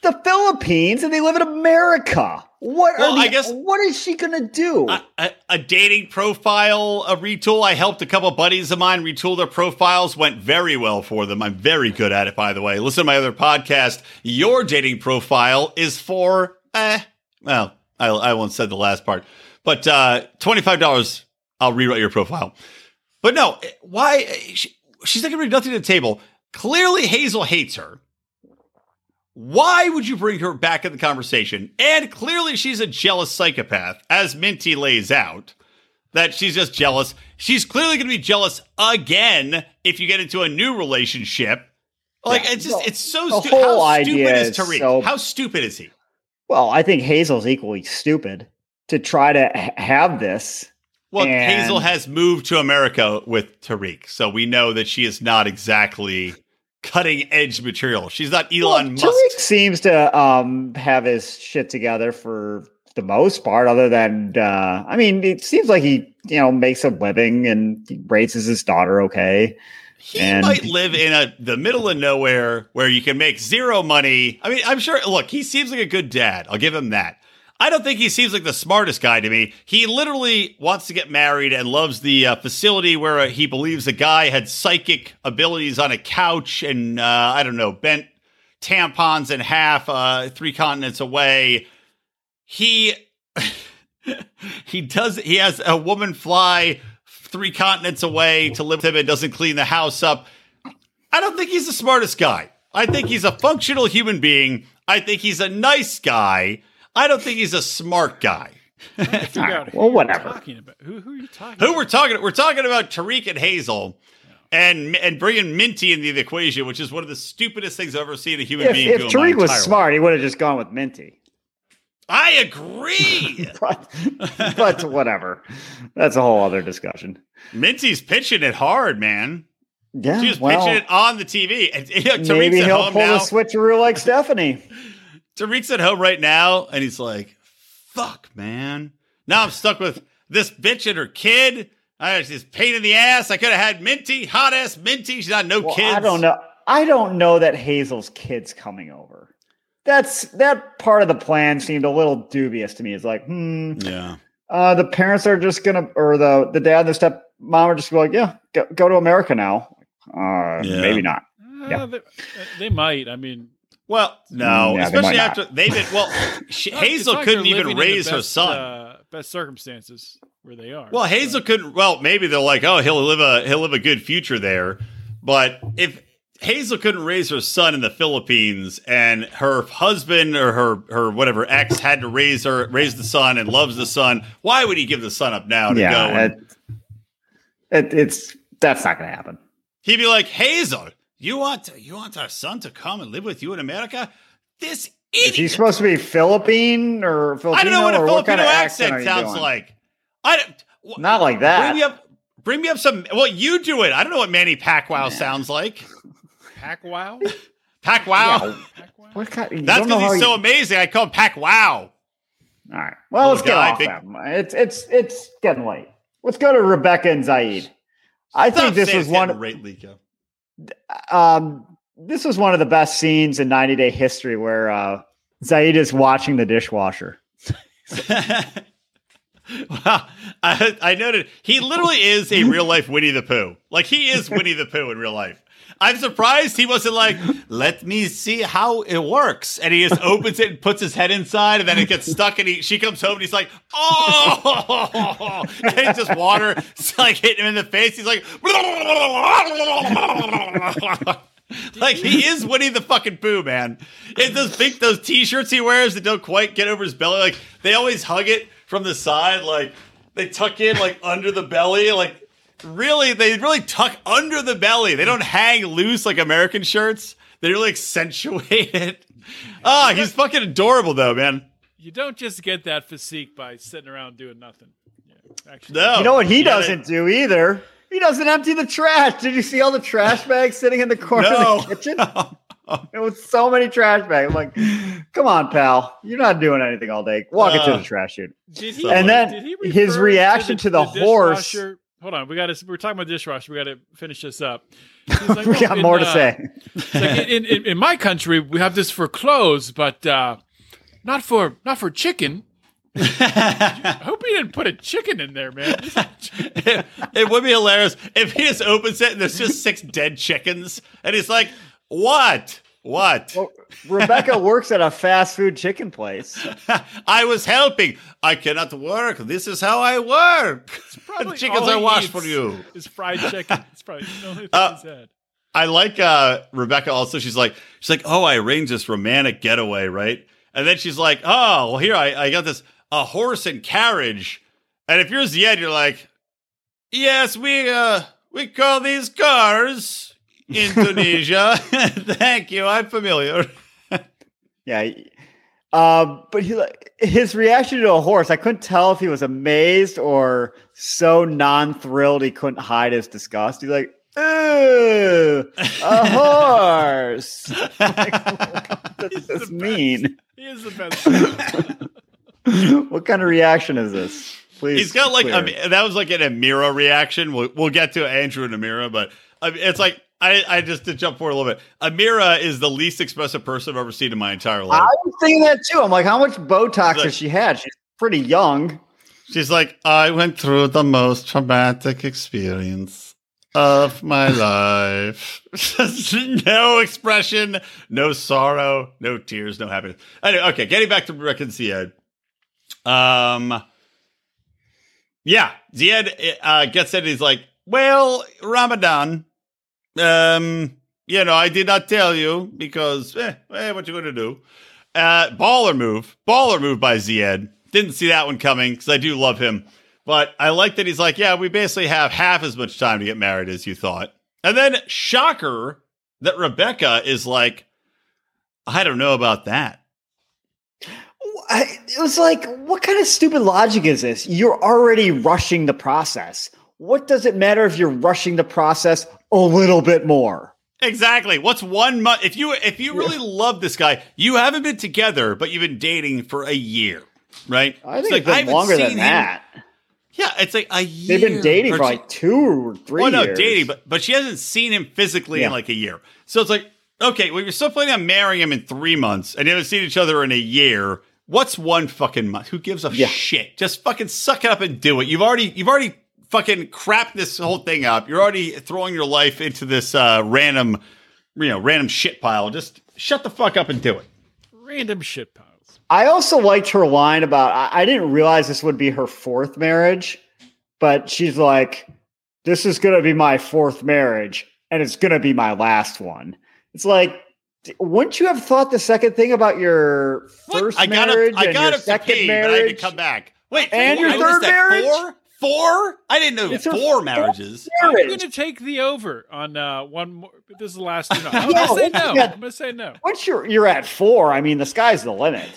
the Philippines and they live in America. What Well, are the, I guess- what is she gonna do? a, a, a dating profile, a retool. I helped a couple buddies of mine retool their profiles. Went very well for them. I'm very good at it, by the way. Listen to my other podcast. Your dating profile is for, eh, well, I, I won't say the last part, but uh, $25, I'll rewrite your profile. But no, eh, why? eh, She, she's not going to bring nothing to the table. Clearly, Hazel hates her. Why would you bring her back in the conversation? And clearly, she's a jealous psychopath, as Minty lays out. That she's just jealous. She's clearly going to be jealous again if you get into a new relationship. Like Yeah, it's just the- it's so whole How stupid idea is Tarik? so- How stupid is he? well, I think Hazel's equally stupid to try to h- have this. Well, And- Hazel has moved to America with Tarik, so we know that she is not exactly cutting edge material. She's not Elon well, Musk. Tarik seems to um, have his shit together for the most part, other than uh, I mean, it seems like he you know makes a living and he raises his daughter okay. He And- might live in a the middle of nowhere where you can make zero money. I mean, I'm sure. Look, he seems like a good dad. I'll give him that. I don't think he seems like the smartest guy to me. He literally wants to get married and loves the uh, facility where uh, he believes a guy had psychic abilities on a couch and uh, I don't know bent tampons in half uh, three continents away. He he does he has a woman fly three continents away to live with him and doesn't clean the house up. I don't think he's the smartest guy. I think he's a functional human being. I think he's a nice guy. I don't think he's a smart guy. Figure out who well, you're whatever. Talking about. Who, who are you talking Who about? we're talking? We're talking about Tarik and Hazel, and and bringing Minty into the equation, which is one of the stupidest things I've ever seen a human If, being if do. in my Tarik was entire smart, he would have just gone with Minty. I agree. But, but whatever. That's a whole other discussion. Minty's pitching it hard, man. Yeah, She was well, pitching it on the TV. and you know, maybe he'll home pull now. the switcheroo like Stephanie. Tarik's at home right now, and he's like, "Fuck, man! Now I'm stuck with this bitch and her kid. I was just pain in the ass. I could have had Minty, hot ass Minty. She's got no Well, kids. I don't know. I don't know that Hazel's kid's coming over. That's that part of the plan seemed a little dubious to me. It's like, hmm, Yeah, uh, the parents are just gonna, or the the dad and the step mom are just gonna be like, yeah, go, go to America now. Uh, Yeah. maybe not. Uh, Yeah. they, they might. I mean, Well, no, Mm, yeah, they especially might after they've been. Well, she, Hazel like couldn't even living in raise her son. Uh, best circumstances where they are. well, So- Hazel couldn't. Well, maybe they're like, oh, he'll live a he'll live a good future there. But if Hazel couldn't raise her son in the Philippines, and her husband or her her whatever ex had to raise her raise the son and loves the son, why would he give the son up now to go? Yeah, And, it, it, it's that's not gonna happen. he'd be like, Hazel, you want you want our son to come and live with you in America? This Is he idiot. supposed to be Philippine or Filipino? I don't know what a or Filipino kind of accent, are you sounds doing? like. I don't, wh- Not like Bring me up. Bring me up some. Well, you do it. I don't know what Manny Pacquiao sounds like. Pack wow. Pacquiao. Yeah. Pack wow. What kind? you That's because he's you- so amazing. I call him Pacquiao. All right. Well, let's Little get off big- that. It's it's it's getting late. Let's go to Rebecca and Zied. I Stop think this saying was one. getting Right, Lika. Um, this was one of the best scenes in 90 Day History where uh, Zied is watching the dishwasher. wow. I, I noted he literally is a real life Winnie the Pooh. Like he is Winnie the Pooh in real life. I'm surprised he wasn't like, let me see how it works. And he just opens it and puts his head inside, and then it gets stuck. And he, she comes home and he's like, oh, and it's just water. It's like hitting him in the face. He's like, like he is Winnie the fucking Pooh, man. It those big those t-shirts he wears that don't quite get over his belly. Like they always hug it from the side, like they tuck in like under the belly, like really they really tuck under the belly. They don't hang loose like American shirts. They really accentuate it. Ah, he's fucking adorable though, man. You don't just get that physique by sitting around doing nothing. Yeah, actually, No, You know what he you doesn't do either? He doesn't empty the trash. Did you see all the trash bags sitting in the corner No. of the kitchen? It was so many trash bags. I'm like, come on, pal. You're not doing anything all day. Walk into Uh, the trash chute. Did he, And then did he his reaction to the horse- dishwasher- Hold on, we got to. We're talking about dishwasher. We got to finish this up. Like, We "Well, got in, more to uh, say. like, in, in, in my country, we have this for clothes, but uh, not for not for chicken. I hope he didn't put a chicken in there, man. it, it would be hilarious if he just opens it and there's just six dead chickens, and he's like, "What? What? Well, Rebecca works at a fast food chicken place. I was helping. I cannot work. This is how I work. The Probably chickens are I he wash eats for you." It's fried chicken. It's probably the only thing Uh, he's had. I like uh, Rebecca. Also, she's like, she's like, "Oh, I arranged this romantic getaway, right?" And then she's like, "Oh, well, here I, I got this a horse and carriage." And if you're Zied, you're like, "Yes, we uh, we call these cars." Indonesia. Thank you. I'm familiar. Yeah. Um, but he like his reaction to a horse, I couldn't tell if he was amazed or so non-thrilled he couldn't hide his disgust. He's like, "Ooh, a horse." Like, what does this mean? He is the best. what kind of reaction is this? Please. He's got like a, that was like an Amira reaction. We'll, we'll get to Andrew and Amira, but I mean, it's like I, I just to jump forward a little bit. Amira is the least expressive person I've ever seen in my entire life. I was thinking that too. I'm like, how much Botox Like- has she had? She's pretty young. She's like, I went through the most traumatic experience of my life. no expression, no sorrow, no tears, no happiness. Anyway, okay, getting back to Rick and Zied. Um, yeah, Zied uh, gets it. He's like, well, Ramadan, um, you know, I did not tell you because, eh, eh what you going to do? Uh, baller move, baller move by Zied. Didn't see that one coming because I do love him. But I like that he's like, yeah, we basically have half as much time to get married as you thought. And then, shocker that Rebecca is like, I don't know about that. It was like, what kind of stupid logic is this? You're already rushing the process. What does it matter if you're rushing the process a little bit more? Exactly. What's one month? If you if you really love this guy, you haven't been together, but you've been dating for a year, right? I think like, it's been haven't longer than him- that. Yeah, it's like a year. They've been dating for like two or three Well, no, years. dating, but but she hasn't seen him physically in like a year. So it's like, okay, well, you're still planning on marrying him in three months, and you haven't seen each other in a year. What's one fucking month? Who gives a Yeah. shit? Just fucking suck it up and do it. You've already you've already fucking crap this whole thing up. You're already throwing your life into this uh, random, you know, random shit pile. Just shut the fuck up and do it. Random shit piles. I also liked her line about I, I didn't realize this would be her fourth marriage, but she's like, This is gonna be my fourth marriage, and it's gonna be my last one. It's like d- wouldn't you have thought the second thing about your What? first I got marriage up, I and got your up to second pee, but I had to come back. Wait, And four? your I missed third marriage? Four? Four? I didn't know It's her four fourth marriages. I'm going to take the over on uh, one more. This is the last. You know, I'm No, going to say no. yeah. I'm going to say no. Once you're you're at four, I mean the sky's the limit.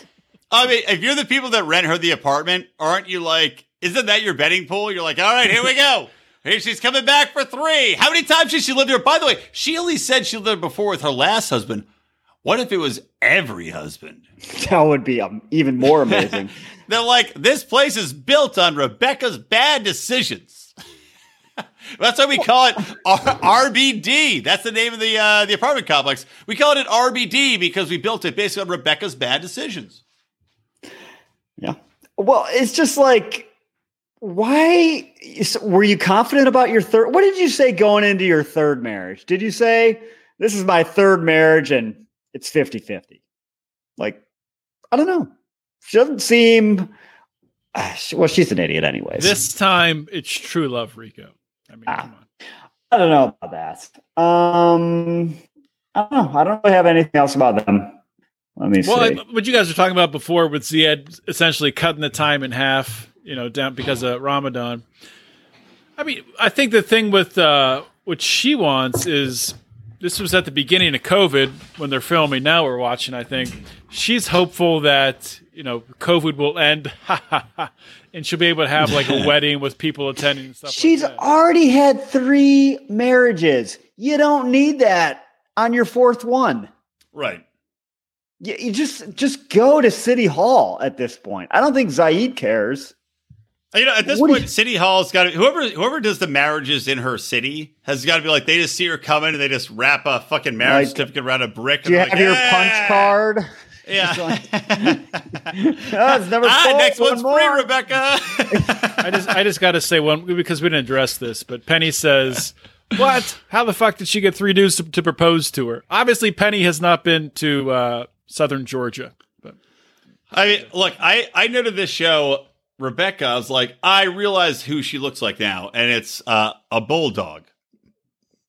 I mean, if you're the people that rent her the apartment, aren't you like, isn't that your betting pool? You're like, all right, here we go. Here she's coming back for three. How many times has she lived here? By the way, she only said she lived there before with her last husband. What if it was every husband? That would be um, even more amazing. They're like, this place is built on Rebecca's bad decisions. That's why we call it R- RBD. That's the name of the uh, the apartment complex. We call it RBD because we built it based on Rebecca's bad decisions. Yeah. Well, it's just like, why were you confident about your third? What did you say going into your third marriage? Did you say, this is my third marriage and it's 50 50? Like, I don't know. She doesn't seem, ah, well, she's an idiot, anyways. This time it's true love, Rico. I mean, Ah. come on. I don't know about that. Um, I don't know. I don't really have anything else about them. Let me Well, see. What you guys were talking about before with Zied essentially cutting the time in half, you know, down because of Ramadan. I mean, I think the thing with uh, what she wants is this was at the beginning of COVID when they're filming. Now we're watching. I think she's hopeful that you know COVID will end, and she'll be able to have like a wedding with people attending and stuff. She's like that. already had three marriages. You don't need that on your fourth one. Right. You, you just just go to City Hall at this point. I don't think Zied cares. You know, at this What point, you- City Hall's got to whoever whoever does the marriages in her city has got to be like they just see her coming and they just wrap a fucking marriage Like, certificate around a brick. Do you and have they're your like, punch card? Yeah. Ah, it's never ah, sold. next One one's more. free, Rebecca. I just I just got to say one because we didn't address this, but Penny says, "What? How the fuck did she get three dudes to, to propose to her?" Obviously, Penny has not been to uh, Southern Georgia. But I mean, look, I I noted this show. Rebecca, I was like, I realize who she looks like now, and it's uh, a bulldog.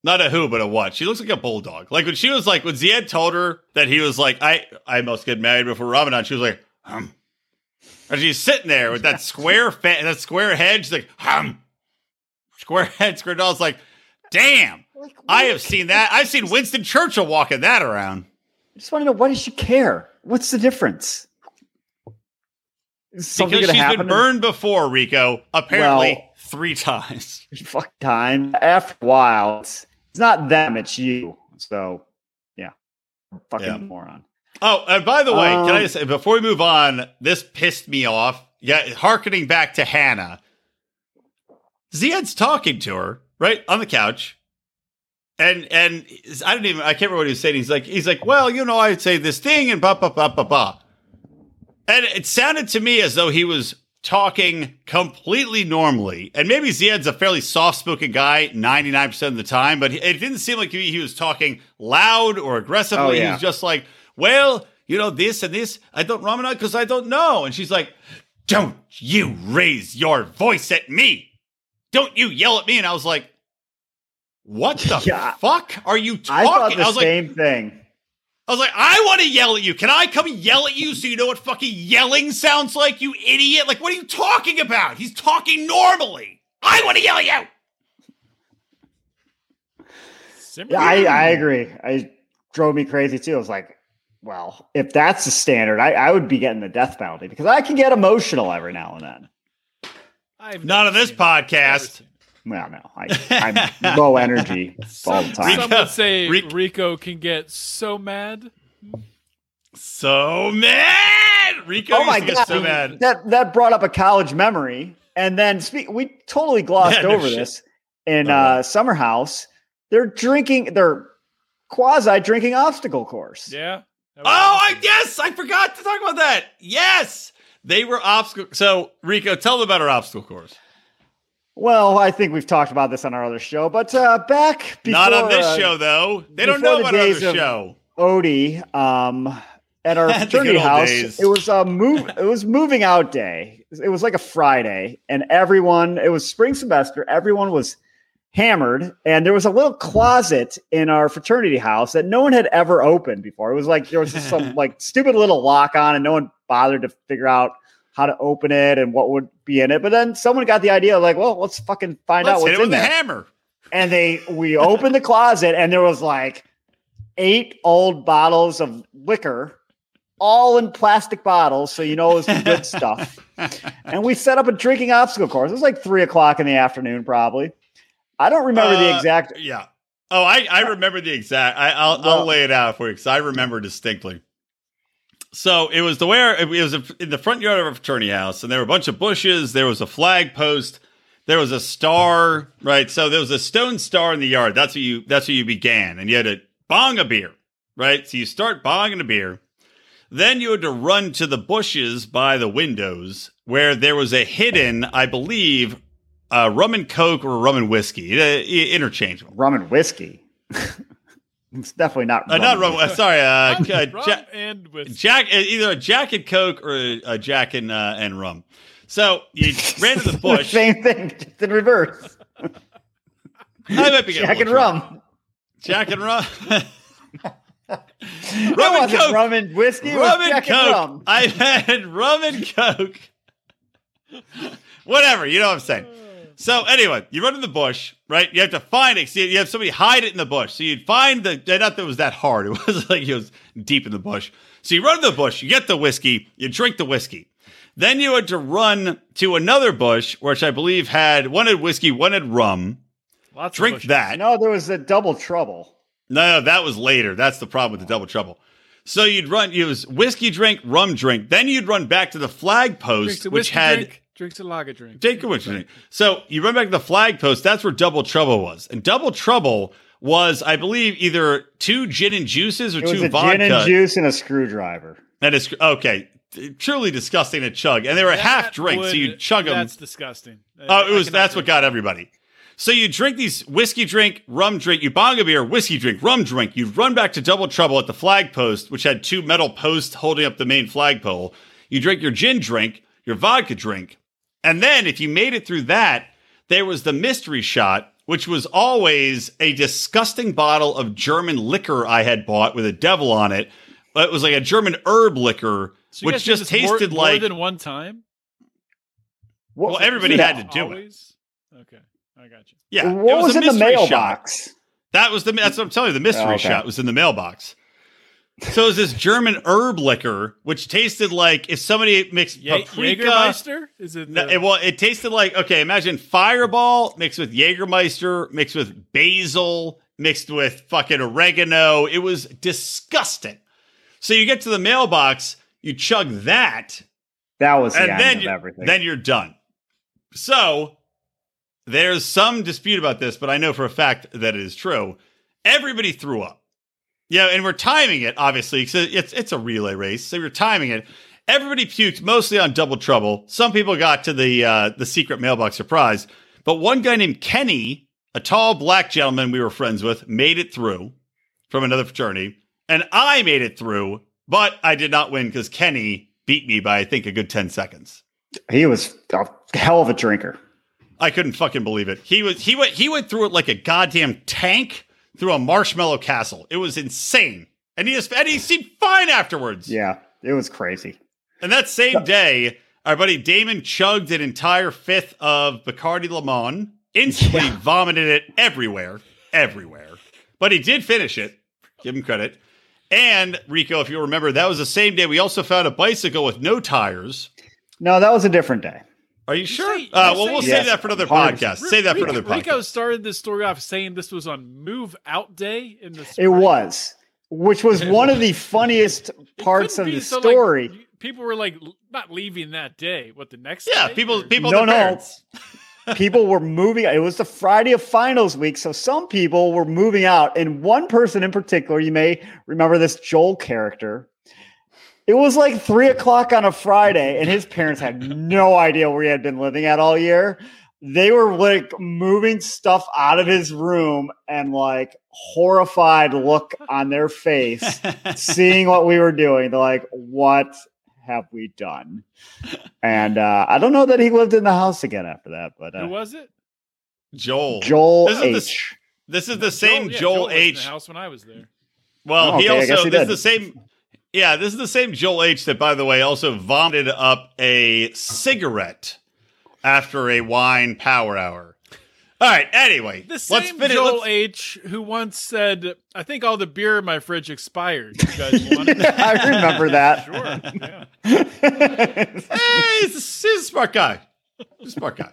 Not a who, but a what. She looks like a bulldog. Like when she was like, when Zied told her that he was like, I I must get married before Ramadan. She was like, hum. And she's sitting there with that square fa- that square head. She's like, hum. Square head, square doll. It's like, damn. Like, I have seen that. I've seen Winston Churchill walking that around. I just want to know why does she care? What's the difference? Is something because she's been burned before, Rico. Apparently, Well- three times. fuck time. After a while, it's, it's not them, it's you. So, yeah, fucking Yeah. moron. Oh, and by the way, can I Um, just say before we move on, this pissed me off. Yeah, harkening back to Hannah. Zied's talking to her, right, on the couch. and and I don't even I can't remember what he was saying. He's like he's like, well, you know, I'd say this thing and blah blah blah blah blah. And it sounded to me as though he was talking completely normally. And maybe Zied's a fairly soft-spoken guy 99% of the time, but it didn't seem like he, was talking loud or aggressively. Oh, He was just like, well, you know, this and this, I don't Ramana because I don't know. And she's like, don't you raise your voice at me. Don't you yell at me. And I was like, what the Yeah. fuck are you I thought talking? the I was like, same thing. I was like, I want to yell at you. Can I come yell at you so you know what fucking yelling sounds like, you idiot? Like, what are you talking about? He's talking normally. I want to yell at you. Simmer Yeah, I. I agree. I drove me crazy too. I was like, well, if that's the standard, I, I would be getting the death penalty because I can get emotional every now and then. I've Not never on this seen it. Podcast. Seen it. Well, no, I, I'm low energy all the Some, time. some would say Rico- Rico can get so mad. So mad. Rico oh my god, so mad. that that brought up a college memory. And then speak, we totally glossed Yeah, no over shit. this in Oh, uh, Summer House. They're drinking. They're quasi drinking obstacle course. Yeah. That was Oh, I awesome. yes, I forgot to talk about that. Yes, they were obstacle. So Rico, tell them about our obstacle course. Well, I think we've talked about this on our other show, but uh, back before, Not on this uh, show though. They don't know the about our days other of- show. Odie, um, at our fraternity house, days. it was a move. It was moving out day. It was like a Friday, and everyone. It was spring semester. Everyone was hammered, and there was a little closet in our fraternity house that no one had ever opened before. It was like there was just some like stupid little lock on, and no one bothered to figure out how to open it and what would be in it. But then someone got the idea, like, well, let's fucking find Let's out hit what's it in with a there hammer. and they we opened the closet and there was like eight old bottles of liquor all in plastic bottles so you know it was the good stuff and we set up a drinking obstacle course it was like three o'clock in the afternoon probably i don't remember the Uh, exact Yeah. Oh, I, I remember the exact. I, I'll I'll lay it out for you because I remember distinctly. So it was the where it was in the front yard of a fraternity house, and there were a bunch of bushes. There was a flag post. There was a star, right? So there was a stone star in the yard. That's what you. That's where you began, and you had to bong a beer, right? So you start bonging a beer. Then you had to run to the bushes by the windows where there was a hidden, I believe, uh, rum and coke or rum and whiskey, uh, interchangeable. rum and whiskey it's definitely not Uh, not rum. Uh, sorry, uh, Rum, uh, rum Ja- and with Jack, uh, either a Jack and Coke or a, a Jack and uh, and rum. So you ran to the bush. same thing just in reverse I might be getting a jack and little drunk. rum Jack and rum. Rum and Coke. rum and whiskey rum and jack Coke. and rum I had rum and Coke. Whatever, you know what I'm saying. So anyway, you run in the bush, right? You have to find it. See, you have somebody hide it in the bush. So you'd find the. Not that it was that hard. It was like it was deep in the bush. So you run in the bush. You get the whiskey. You drink the whiskey. Then you had to run to another bush, which I believe had one had whiskey, one had rum. lots of Drink bushes. that. no there was a double trouble No, no, that was later. That's the problem with the double trouble. So you'd run. It was whiskey drink, rum drink. Then you'd run back to the flag post, a which had drink, drinks a lager drink. Take a whiskey drink. So you run back to the flag post. That's where double trouble was, and double trouble was, I believe, either two gin and juices or it was two a vodka. gin and juice and a screwdriver That is okay. Truly disgusting to chug, and they were half That drinks, so you chug them. That's disgusting. Oh, it was cannot that's what got everybody. So you drink these whiskey drink, rum drink, you bong a beer, whiskey drink, rum drink. You run back to Double Trouble at the flag post, which had two metal posts holding up the main flagpole. You drink your gin drink, your vodka drink, and then if you made it through that, there was the mystery shot, which was always a disgusting bottle of German liquor I had bought with a devil on it. It was like a German herb liquor, So which just tasted more- tasted more than one time. What- well, everybody yeah. had to do it. Okay, I got you. Yeah, what it was, a in the mystery shot. mailbox? That was the that's what I'm telling you. The mystery Oh, okay. shot was in the mailbox. So it was this German herb liquor, which tasted like if somebody mixed Ye- paprika. Jägermeister? Is it? No, the- it, well, it tasted like okay. Imagine Fireball mixed with Jägermeister, mixed with basil, mixed with fucking oregano. It was disgusting. So you get to the mailbox, you chug that, That was the and end then of you, everything. then you're done. So there's some dispute about this, but I know for a fact that it is true. everybody threw up. Yeah, and we're timing it obviously because it's it's a relay race, so we're timing it. Everybody puked mostly on Double Trouble. Some people got to the uh, the secret mailbox surprise, but one guy named Kenny, a tall black gentleman we were friends with, made it through from another fraternity, and I made it through, but I did not win because Kenny beat me by I think a good ten seconds. He was a hell of a drinker. I couldn't fucking believe it. He was he went he went through it like a goddamn tank through a marshmallow castle. It was insane. And he just and he seemed fine afterwards. Yeah, it was crazy. And that same day, our buddy Damon chugged an entire fifth of Bacardi Limon, instantly Yeah. vomited it everywhere, everywhere. But he did finish it. Give him credit. And Rico, if you remember, that was the same day we also found a bicycle with no tires. No, that was a different day. Are you sure? say- uh, well, we'll Yes, save that for another 100%. podcast. Save that for another podcast. Rico started this story off saying this was on Move Out Day in the It was, which was one of the funniest parts of the so, like, story. people were like not leaving that day. What the next? Yeah, day, people, or- people, No, their no. people were moving. It was the Friday of finals week, so some people were moving out. And one person in particular, you may remember this Joel character. It was like three o'clock on a Friday, and his parents had no idea where he had been living at all year. They were like moving stuff out of his room and like horrified look on their face, seeing what we were doing. They're like, what have we done? And uh, I don't know that he lived in the house again after that, but Who uh, was it? Joel. Joel This is the- H. This is the same yeah, Joel, was in the H. house when I was there. Well, Oh, he okay, I guess also he this is the same. Yeah, this is the same Joel H. That, by the way, also vomited up a cigarette after a wine power hour. All right. Anyway, The let's same finish. Joel let's- H. who once said, "I think all the beer in my fridge expired." You guys want it? I remember that. Sure. Yeah. hey, he's a, he's a smart guy. He's a smart guy.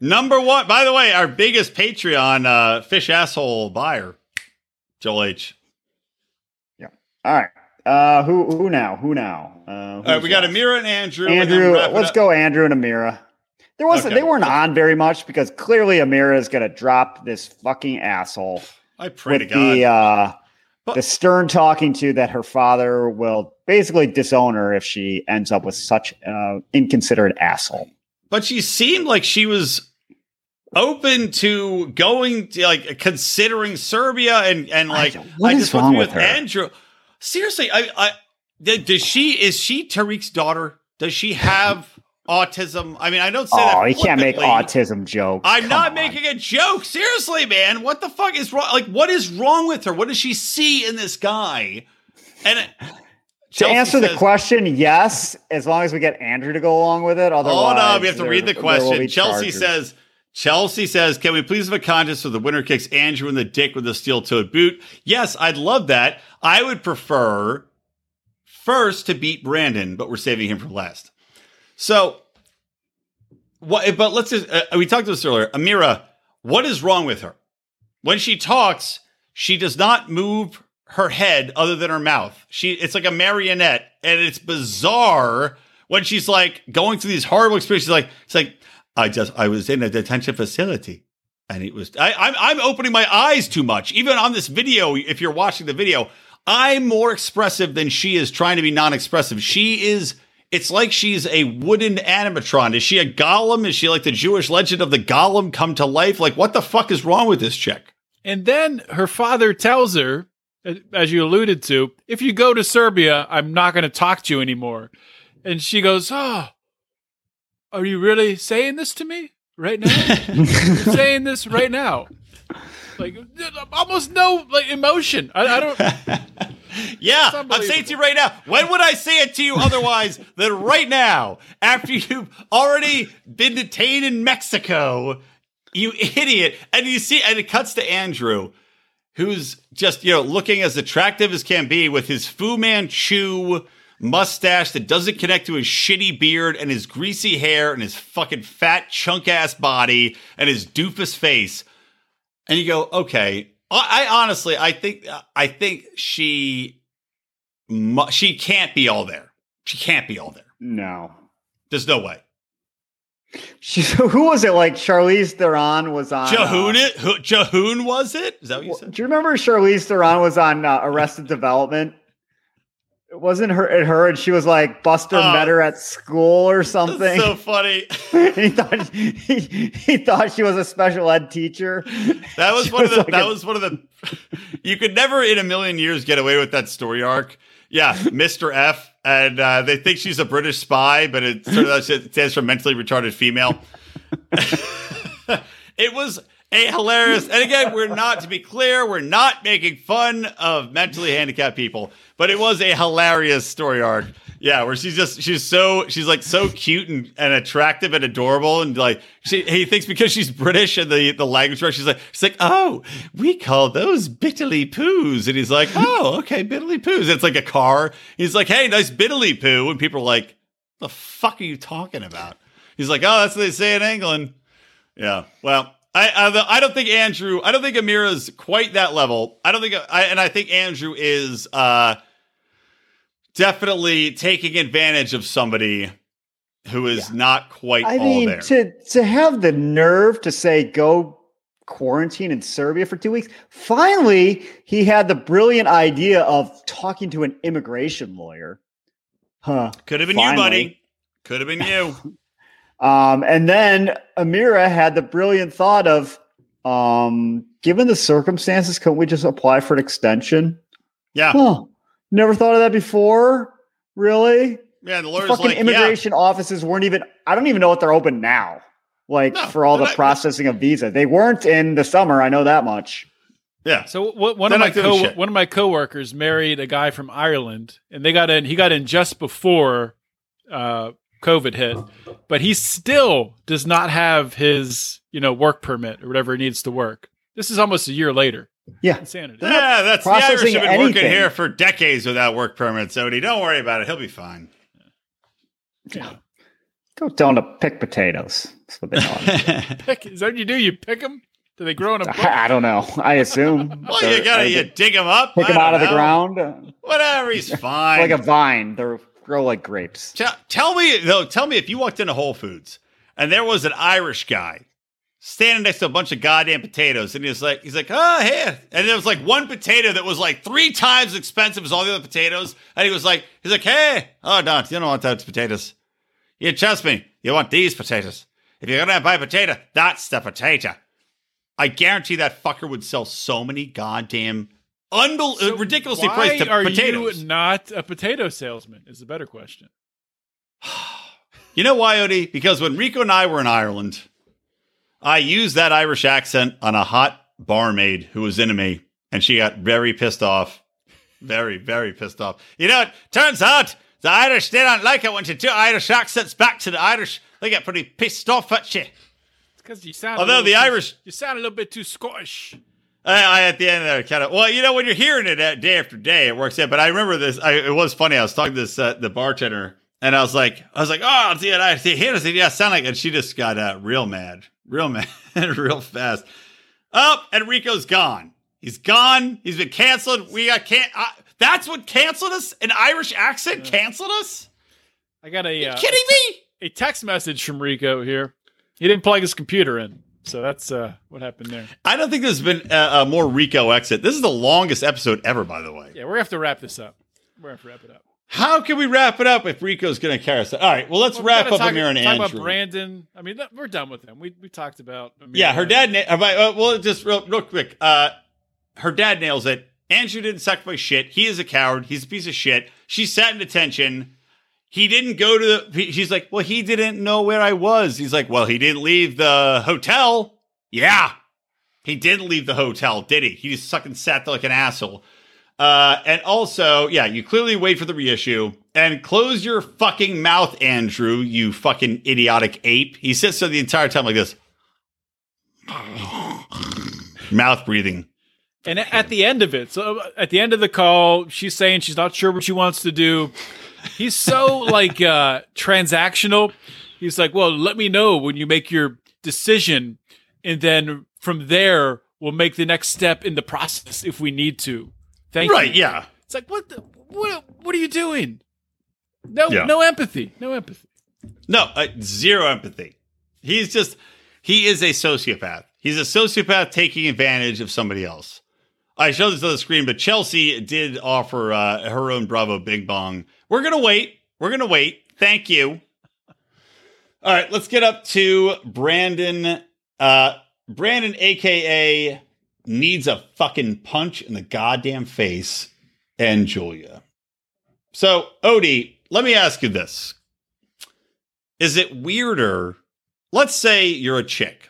Number one. By the way, our biggest Patreon uh, fish asshole buyer, Joel H. Yeah. All right. Uh, who who now? Who now? Uh, All right, we got Amira and Andrew. Andrew. it Let's go, Andrew and Amira. There wasn't. Okay. They weren't on very much because clearly Amira is going to drop this fucking asshole I pray to God. the uh, But- the stern talking to that her father will basically disown her if she ends up with such uh, inconsiderate asshole. but she seemed like she was open to going to like considering Serbia and and like I- what I is wrong with with her? Andrew. Seriously, I I does she is she Tarik's daughter? Does she have autism? I mean, I don't say that. Oh, you can't make autism jokes. I'm Come not on. making a joke. Seriously, man. What the fuck is wrong? Like, what is wrong with her? What does she see in this guy? And To Chelsea answer the question, yes, as long as we get Andrew to go along with it. Otherwise, Hold on, we have to read the question. Chelsea says, Chelsea says, can we please have a contest where the winner kicks Andrew in the dick with a steel-toed boot? Yes, I'd love that. I would prefer first to beat Brandon, but we're saving him for last. So, what? But let's just. Uh, we talked about this earlier. Amira, what is wrong with her? When she talks, she does not move her head other than her mouth. She it's like a marionette, and it's bizarre when she's like going through these horrible experiences. Like it's like I just I was in a detention facility, and it was I, I'm I'm opening my eyes too much. Even on this video, if you're watching the video, I'm more expressive than she is trying to be non-expressive. She is. It's like she's a wooden animatron. Is she a golem? Is she like the Jewish legend of the golem come to life? Like, what the fuck is wrong with this chick? And then her father tells her, as you alluded to, if you go to Serbia, I'm not going to talk to you anymore. And she goes, Oh, are you really saying this to me right now? You're saying this right now. Like almost no like emotion. I, I don't. Yeah, I'm saying to you right now. When would I say it to you otherwise than right now? After you've already been detained in Mexico, you idiot. And you see, and it cuts to Andrew, who's just, you know, looking as attractive as can be with his Fu Manchu mustache that doesn't connect to his shitty beard and his greasy hair and his fucking fat chunk ass body and his doofus face. And you go, okay. I, I honestly, I think, I think she, she can't be all there. She can't be all there. no. There's no way. She, who was it? Like Charlize Theron was on. Jahoon uh, it? Who, Jahoon was it? Is that what you said? Do you remember Charlize Theron was on uh, Arrested Development? It wasn't her. It her, and she was like Buster Oh. met her at school or That's something. so funny. he thought he, he thought she was a special ed teacher. That was She one of the. like that a- was one of the. You could never in a million years get away with that story arc. Yeah, Mr. F, and uh, they think she's a British spy, but it sort of it stands for mentally retarded female. it was a hilarious, and again, we're not to be clear, we're not making fun of mentally handicapped people, but it was a hilarious story arc. Yeah, where she's just she's so she's like so cute and, and attractive and adorable and like she he thinks because she's British and the the language she's like she's like oh we call those bitterly poos. And he's like oh okay bitterly poos. It's like a car. He's like hey nice bitterly poo. And people are like the fuck are you talking about? He's like oh that's what they say in England. Yeah well I I, I don't think Andrew I don't think Amira's quite that level I don't think I and I think Andrew is uh definitely taking advantage of somebody who is not quite I all mean, there. to to have the nerve to say go quarantine in Serbia for two weeks. Finally, he had the brilliant idea of talking to an immigration lawyer. Huh. Could have been Finally. you, buddy. Could have been you. Um, and then Amira had the brilliant thought of, um, given the circumstances, couldn't we just apply for an extension? Yeah. Huh. Never thought of that before. Really? Yeah, the The lawyer's fucking like, yeah. immigration offices weren't even. I don't even know if they're open now. Like No, for all the not- processing of visa, they weren't in the summer. I know that much. Yeah. So what, one They're of my co- shit. one of my coworkers married a guy from Ireland, and they got in. He got in just before uh, COVID hit, but he still does not have his you know work permit or whatever he needs to work. This is almost a year later. Yeah. Insanity. Yeah, that's the Irish have been working anything. here for decades without work permits, Odie. Don't worry about it. He'll be fine. Yeah. Go tell them to pick potatoes. That's what they call Pick, is that what you do? You pick them? Do they grow in a bush? I, I don't know. I assume. well, you gotta you dig him up. pick them out of don't the ground Whatever, he's fine. like a vine. They grow like grapes. Tell, tell me though. Tell me if you walked into Whole Foods and there was an Irish guy standing next to a bunch of goddamn potatoes, and he's like, he's like, oh here, and there was like one potato that was like three times expensive as all the other potatoes, and he was like, he's like, hey, oh no, you don't want those potatoes. You trust me, you want these potatoes. If you're gonna buy a potato, that's the potato. I guarantee that fucker would sell so many goddamn unbel- So ridiculously priced are potatoes. you not a potato salesman? Is the better question. You know why, Odie? Because when Rico and I were in Ireland, I used that Irish accent on a hot barmaid who was into me, and she got very pissed off. Very, very pissed off. You know, it turns out the Irish, they don't like it when you do Irish accents back to the Irish. They get pretty pissed off at you. Because you sound. Although the too- Irish- you sound a little bit too Scottish. I, I at the end of there kind of well, you know, when you're hearing it day after day, it works out. But I remember this. I, it was funny. I was talking to this uh, the bartender, and I was like, I was like, oh, see, I see here, I see, yeah, sound like, and she just got uh, real mad, real mad, real fast. Up, oh, and Rico's gone. He's gone. He's been canceled. We got can. Uh, that's what canceled us. An Irish accent canceled us. I got a you uh, kidding me? a text message from Rico here. He didn't plug his computer in, so that's uh, what happened there. I don't think there's been a, a more Rico exit. This is the longest episode ever, by the way. Yeah, we're gonna have to wrap this up. We're gonna have to wrap it up. How can we wrap it up if Rico's going to carry us? All right, well, let's Well, wrap up talk, Amir and talk Andrew. about Brandon. I mean, that, we're done with him. We we talked about. Amir Yeah, her dad. Na- uh, well, just real, real quick. Uh, her dad nails it. Andrew didn't sacrifice shit. He is a coward. He's a piece of shit. She sat in detention. He didn't go to the. he- She's like, well, he didn't know where I was. He's like, well, he didn't leave the hotel. Yeah, he didn't leave the hotel, did he? He just fucking sat there like an asshole. Uh, and also, yeah, you clearly wait for the reissue and close your fucking mouth, Andrew, you fucking idiotic ape. He sits there the entire time like this, mouth breathing. And at the end of it, so uh, at the end of the call, she's saying she's not sure what she wants to do. He's so like uh transactional. He's like, "Well, let me know when you make your decision, and then from there we'll make the next step in the process if we need to." Thank Right, you. Right, yeah. It's like, what? The, what? What are you doing? No, Yeah. no empathy. No empathy. No, uh, zero empathy. He's just he is a sociopath. He's a sociopath taking advantage of somebody else. I showed this on the screen, but Chelsea did offer uh, her own Bravo Big Bong. We're gonna wait. We're gonna wait. Thank you. All right, let's get up to Brandon. Uh, Brandon, aka needs a fucking punch in the goddamn face, and Julia. So, Odie, let me ask you this: Is it weirder? Let's say you're a chick,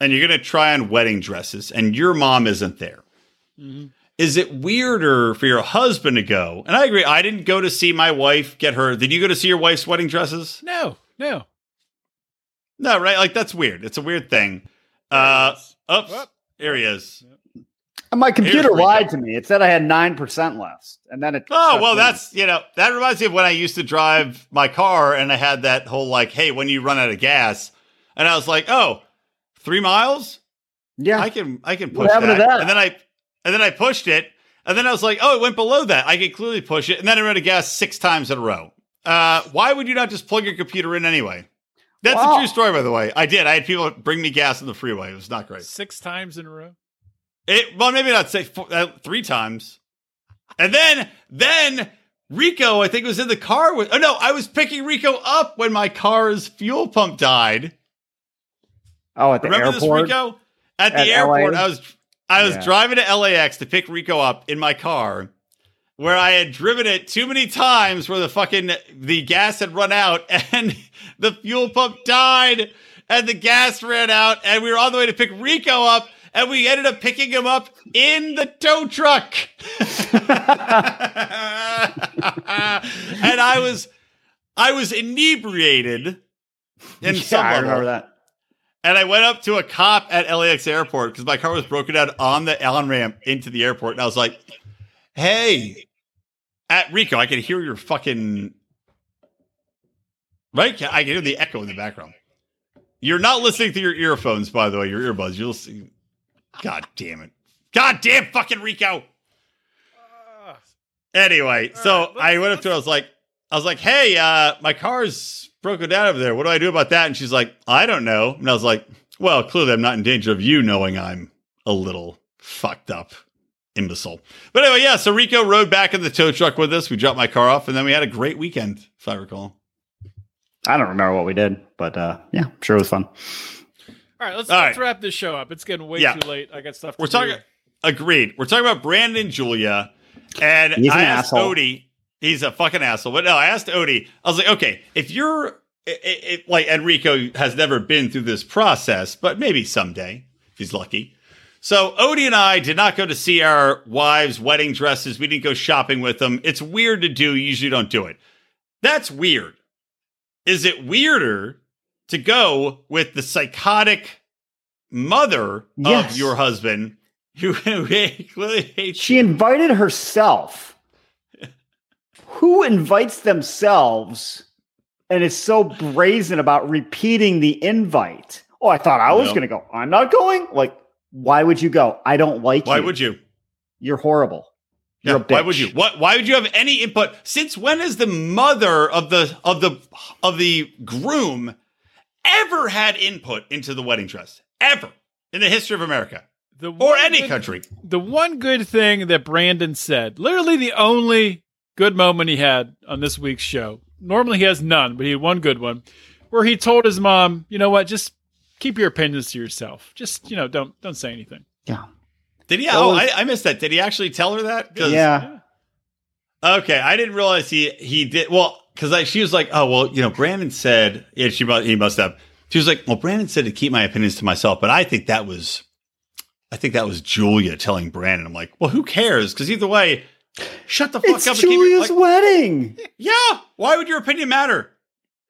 and you're gonna try on wedding dresses, and your mom isn't there Mhm. Is it weirder for your husband to go? And I agree. I didn't go to see my wife get her. Did you go to see your wife's wedding dresses? No, no. No, right? Like that's weird. It's a weird thing. Uh, oops, Whoop. there he is. And my computer lied to me. It said I had nine percent left, and then it. Oh well, down. that's you know that reminds me of when I used to drive my car and I had that whole like, hey, when you run out of gas, and I was like, oh, three miles. yeah. I can I can push What that. to that? And then I and then I pushed it, and then I was like, oh, it went below that. I could clearly push it, and then I ran out of gas six times in a row. Uh, why would you not just plug your computer in anyway? That's Wow. a true story, by the way. I did. I had people bring me gas on the freeway. It was not great. Six times in a row. It well, maybe not say four, uh, three times, and then then Rico, I think was in the car with. Oh no, I was picking Rico up when my car's fuel pump died. oh, at the Remember airport. this, Rico? At the At airport, LA? I was I was Yeah. driving to LAX to pick Rico up in my car, where I had driven it too many times, where the fucking the gas had run out and the fuel pump died, and the gas ran out, and we were on the way to pick Rico up, and we ended up picking him up in the tow truck. and I was I was inebriated in yeah, some I remember that. And I went up to a cop at LAX airport because my car was broken down on the on ramp into the airport. And I was like, hey, at Rico, I can hear your fucking. Right? I can hear the echo in the background. You're not listening through your earphones, by the way, your earbuds. You'll see. God damn it. God damn fucking Rico. Anyway, so right, I went up to her. I was like, I was like, hey, uh, my car's broken down over there. What do I do about that? And she's like, I don't know. And I was like, well, clearly I'm not in danger of you knowing I'm a little fucked up imbecile. But anyway, yeah. So Rico rode back in the tow truck with us. We dropped my car off, and then we had a great weekend, if I recall. I don't remember what we did, but uh, yeah, I'm sure it was fun. All right, let's, All let's right. wrap this show up. It's getting way Yeah. too late. I got stuff. To We're talking. do. Agreed. We're talking about Brandon Julia, and He's an I asked asshole. Odie. He's a fucking asshole. But no, I asked Odie. I was like, okay, if you're it, it, like Enrico has never been through this process, but maybe someday if he's lucky. So Odie and I did not go to see our wives' wedding dresses. We didn't go shopping with them. It's weird to do. You usually don't do it. That's weird. Is it weirder to go with the psychotic mother Yes. of your husband who clearly hates She invited herself. Who invites themselves and is so brazen about repeating the invite? Oh, I thought I was Well. going to go. I'm not going. Like, why would you go? I don't like Why you. Why would you? You're horrible. You're Yeah, a why would you? What? Why would you have any input? Since when has the mother of the of the of the groom ever had input into the wedding dress? Ever in the history of America The or any good- country? The one good thing that Brandon said, literally the only good moment he had on this week's show. Normally he has none, but he had one good one where he told his mom, "You know what? Just keep your opinions to yourself. Just you know, don't don't say anything." Yeah. Did he? That Oh, was- I, I missed that. Did he actually tell her that? 'Cause- Yeah. Okay, I didn't realize he he did. Well, because she was like, "Oh, well, you know, Brandon said." Yeah, she mu- he must have. She was like, "Well, Brandon said to keep my opinions to myself," but I think that was, I think that was Julia telling Brandon. I'm like, well, who cares? Because either way, shut the fuck It's up. and keep your- Julia's like, wedding. yeah. Why would your opinion matter?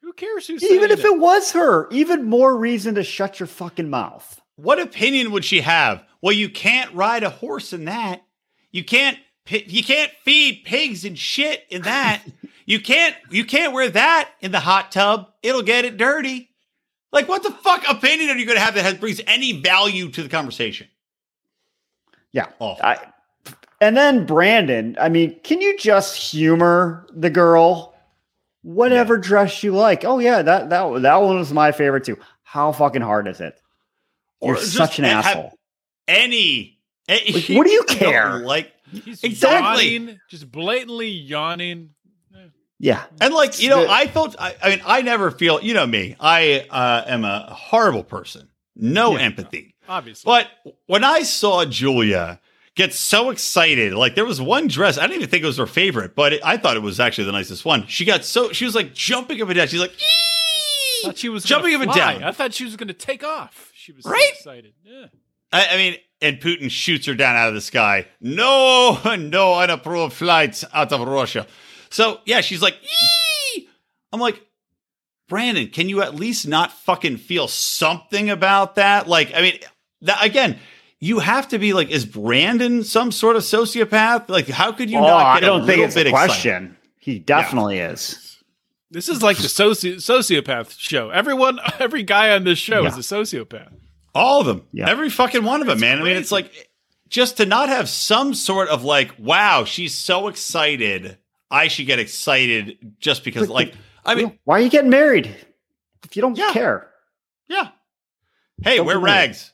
Who cares who's Even if it was her, even more reason to shut your fucking mouth. What opinion would she have? Well, you can't ride a horse in that. You can't. You can't feed pigs and shit in that. you can't. You can't wear that in the hot tub. It'll get it dirty. Like, what the fuck opinion are you going to have that has, brings any value to the conversation? Yeah. Awful. I, and then Brandon, I mean, can you just humor the girl? Whatever dress you like. Oh yeah, that that that one was my favorite too. How fucking hard is it? You're Or such an asshole. Any. eh, Like, what do you care? Like, He's Exactly. yawning, just blatantly yawning. Yeah. and like you know, I felt. I, I mean, I never feel. You know me. I uh, am a horrible person. No Yeah. empathy. Obviously, But when I saw Julia get so excited, like there was one dress, I didn't even think it was her favorite, but it, I thought it was actually the nicest one. She got so she was like jumping up and down. She's like, I "Ee!" thought she was jumping up and down. I thought she was going to take off. She was Right? so excited. Yeah. I, I mean, and Putin shoots her down out of the sky. No, no unapproved flights out of Russia. So yeah, she's like! I'm like, Brandon, can you at least not fucking feel something about that? Like, I mean, that again. You have to be like, is Brandon some sort of sociopath? Like, how could you oh, not I don't a think it's bit a excited? question. He definitely is. This is like the soci- sociopath show. Everyone, every guy on this show is a sociopath. All of them. Yeah. Every fucking one of them, man. I mean, it's like just to not have some sort of like, wow, she's so excited. I should get excited just because, But- like, I mean, Why are you getting married if you don't Yeah. care? yeah. Hey, Don't wear be weird. rags.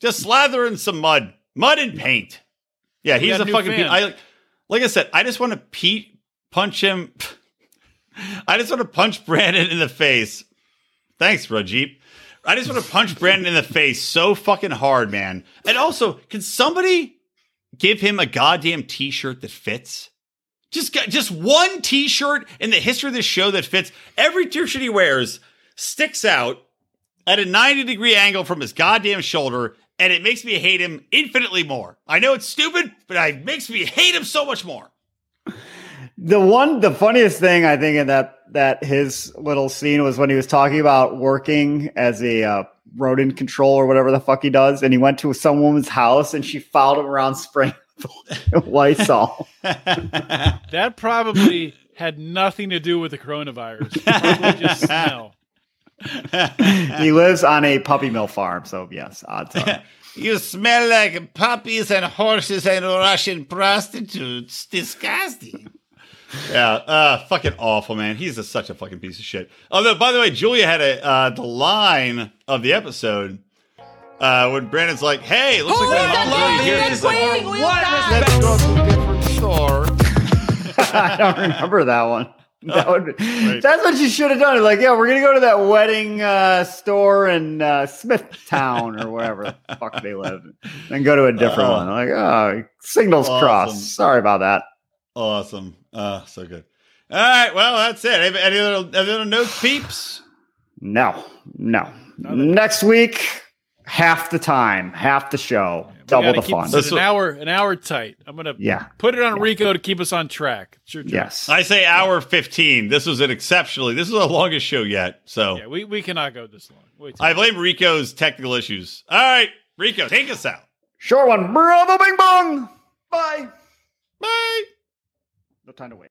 Just slather in some mud, mud and paint. Yeah, he's a a fucking. I like I said. I just want to Pete punch him. I just want to punch Brandon in the face. Thanks, Rajeep. I just want to punch Brandon in the face so fucking hard, man. And also, can somebody give him a goddamn t-shirt that fits? Just got just one t-shirt in the history of this show that fits. Every t-shirt he wears sticks out at a 90 degree angle from his goddamn shoulder, and it makes me hate him infinitely more. I know it's stupid, but it makes me hate him so much more. The one, the funniest thing I think in that that his little scene was when he was talking about working as a uh, rodent control or whatever the fuck he does, and he went to some woman's house and she followed him around spraying Lysol. That probably had nothing to do with the coronavirus. Probably just smell. He lives on a puppy mill farm, so yes, odds are. you smell like puppies and horses and Russian prostitutes. Disgusting. Yeah, uh, fucking awful, man. He's a, such a fucking piece of shit. Although, by the way, Julia had a uh, the line of the episode uh, when Brandon's like, "Hey, looks like my mom's already here." She's like, Let's go to a different store. I don't remember that one. That would be, Right. That's what you should have done. Like, yeah, we're gonna go to that wedding uh, store in uh, Smithtown or wherever the fuck they live, and go to a different Uh, one. Like, oh, signals awesome. crossed. Sorry about that. Awesome. Uh, so good. All right. Well, that's it. Any, any other, any other notes, peeps? No, no. Next week, half the time, half the show, double the fun. this That's an what- hour, an hour tight. I'm gonna Yeah. put it on Rico to keep us on track. Sure. Yes. I say hour 15. This was an exceptionally, this is the longest show yet. So Yeah, we, we cannot go this long. Wait. I blame Rico's technical issues. All right. Rico, take us out. Short one. Bravo, bing bong. Bye. Bye. No time to wait.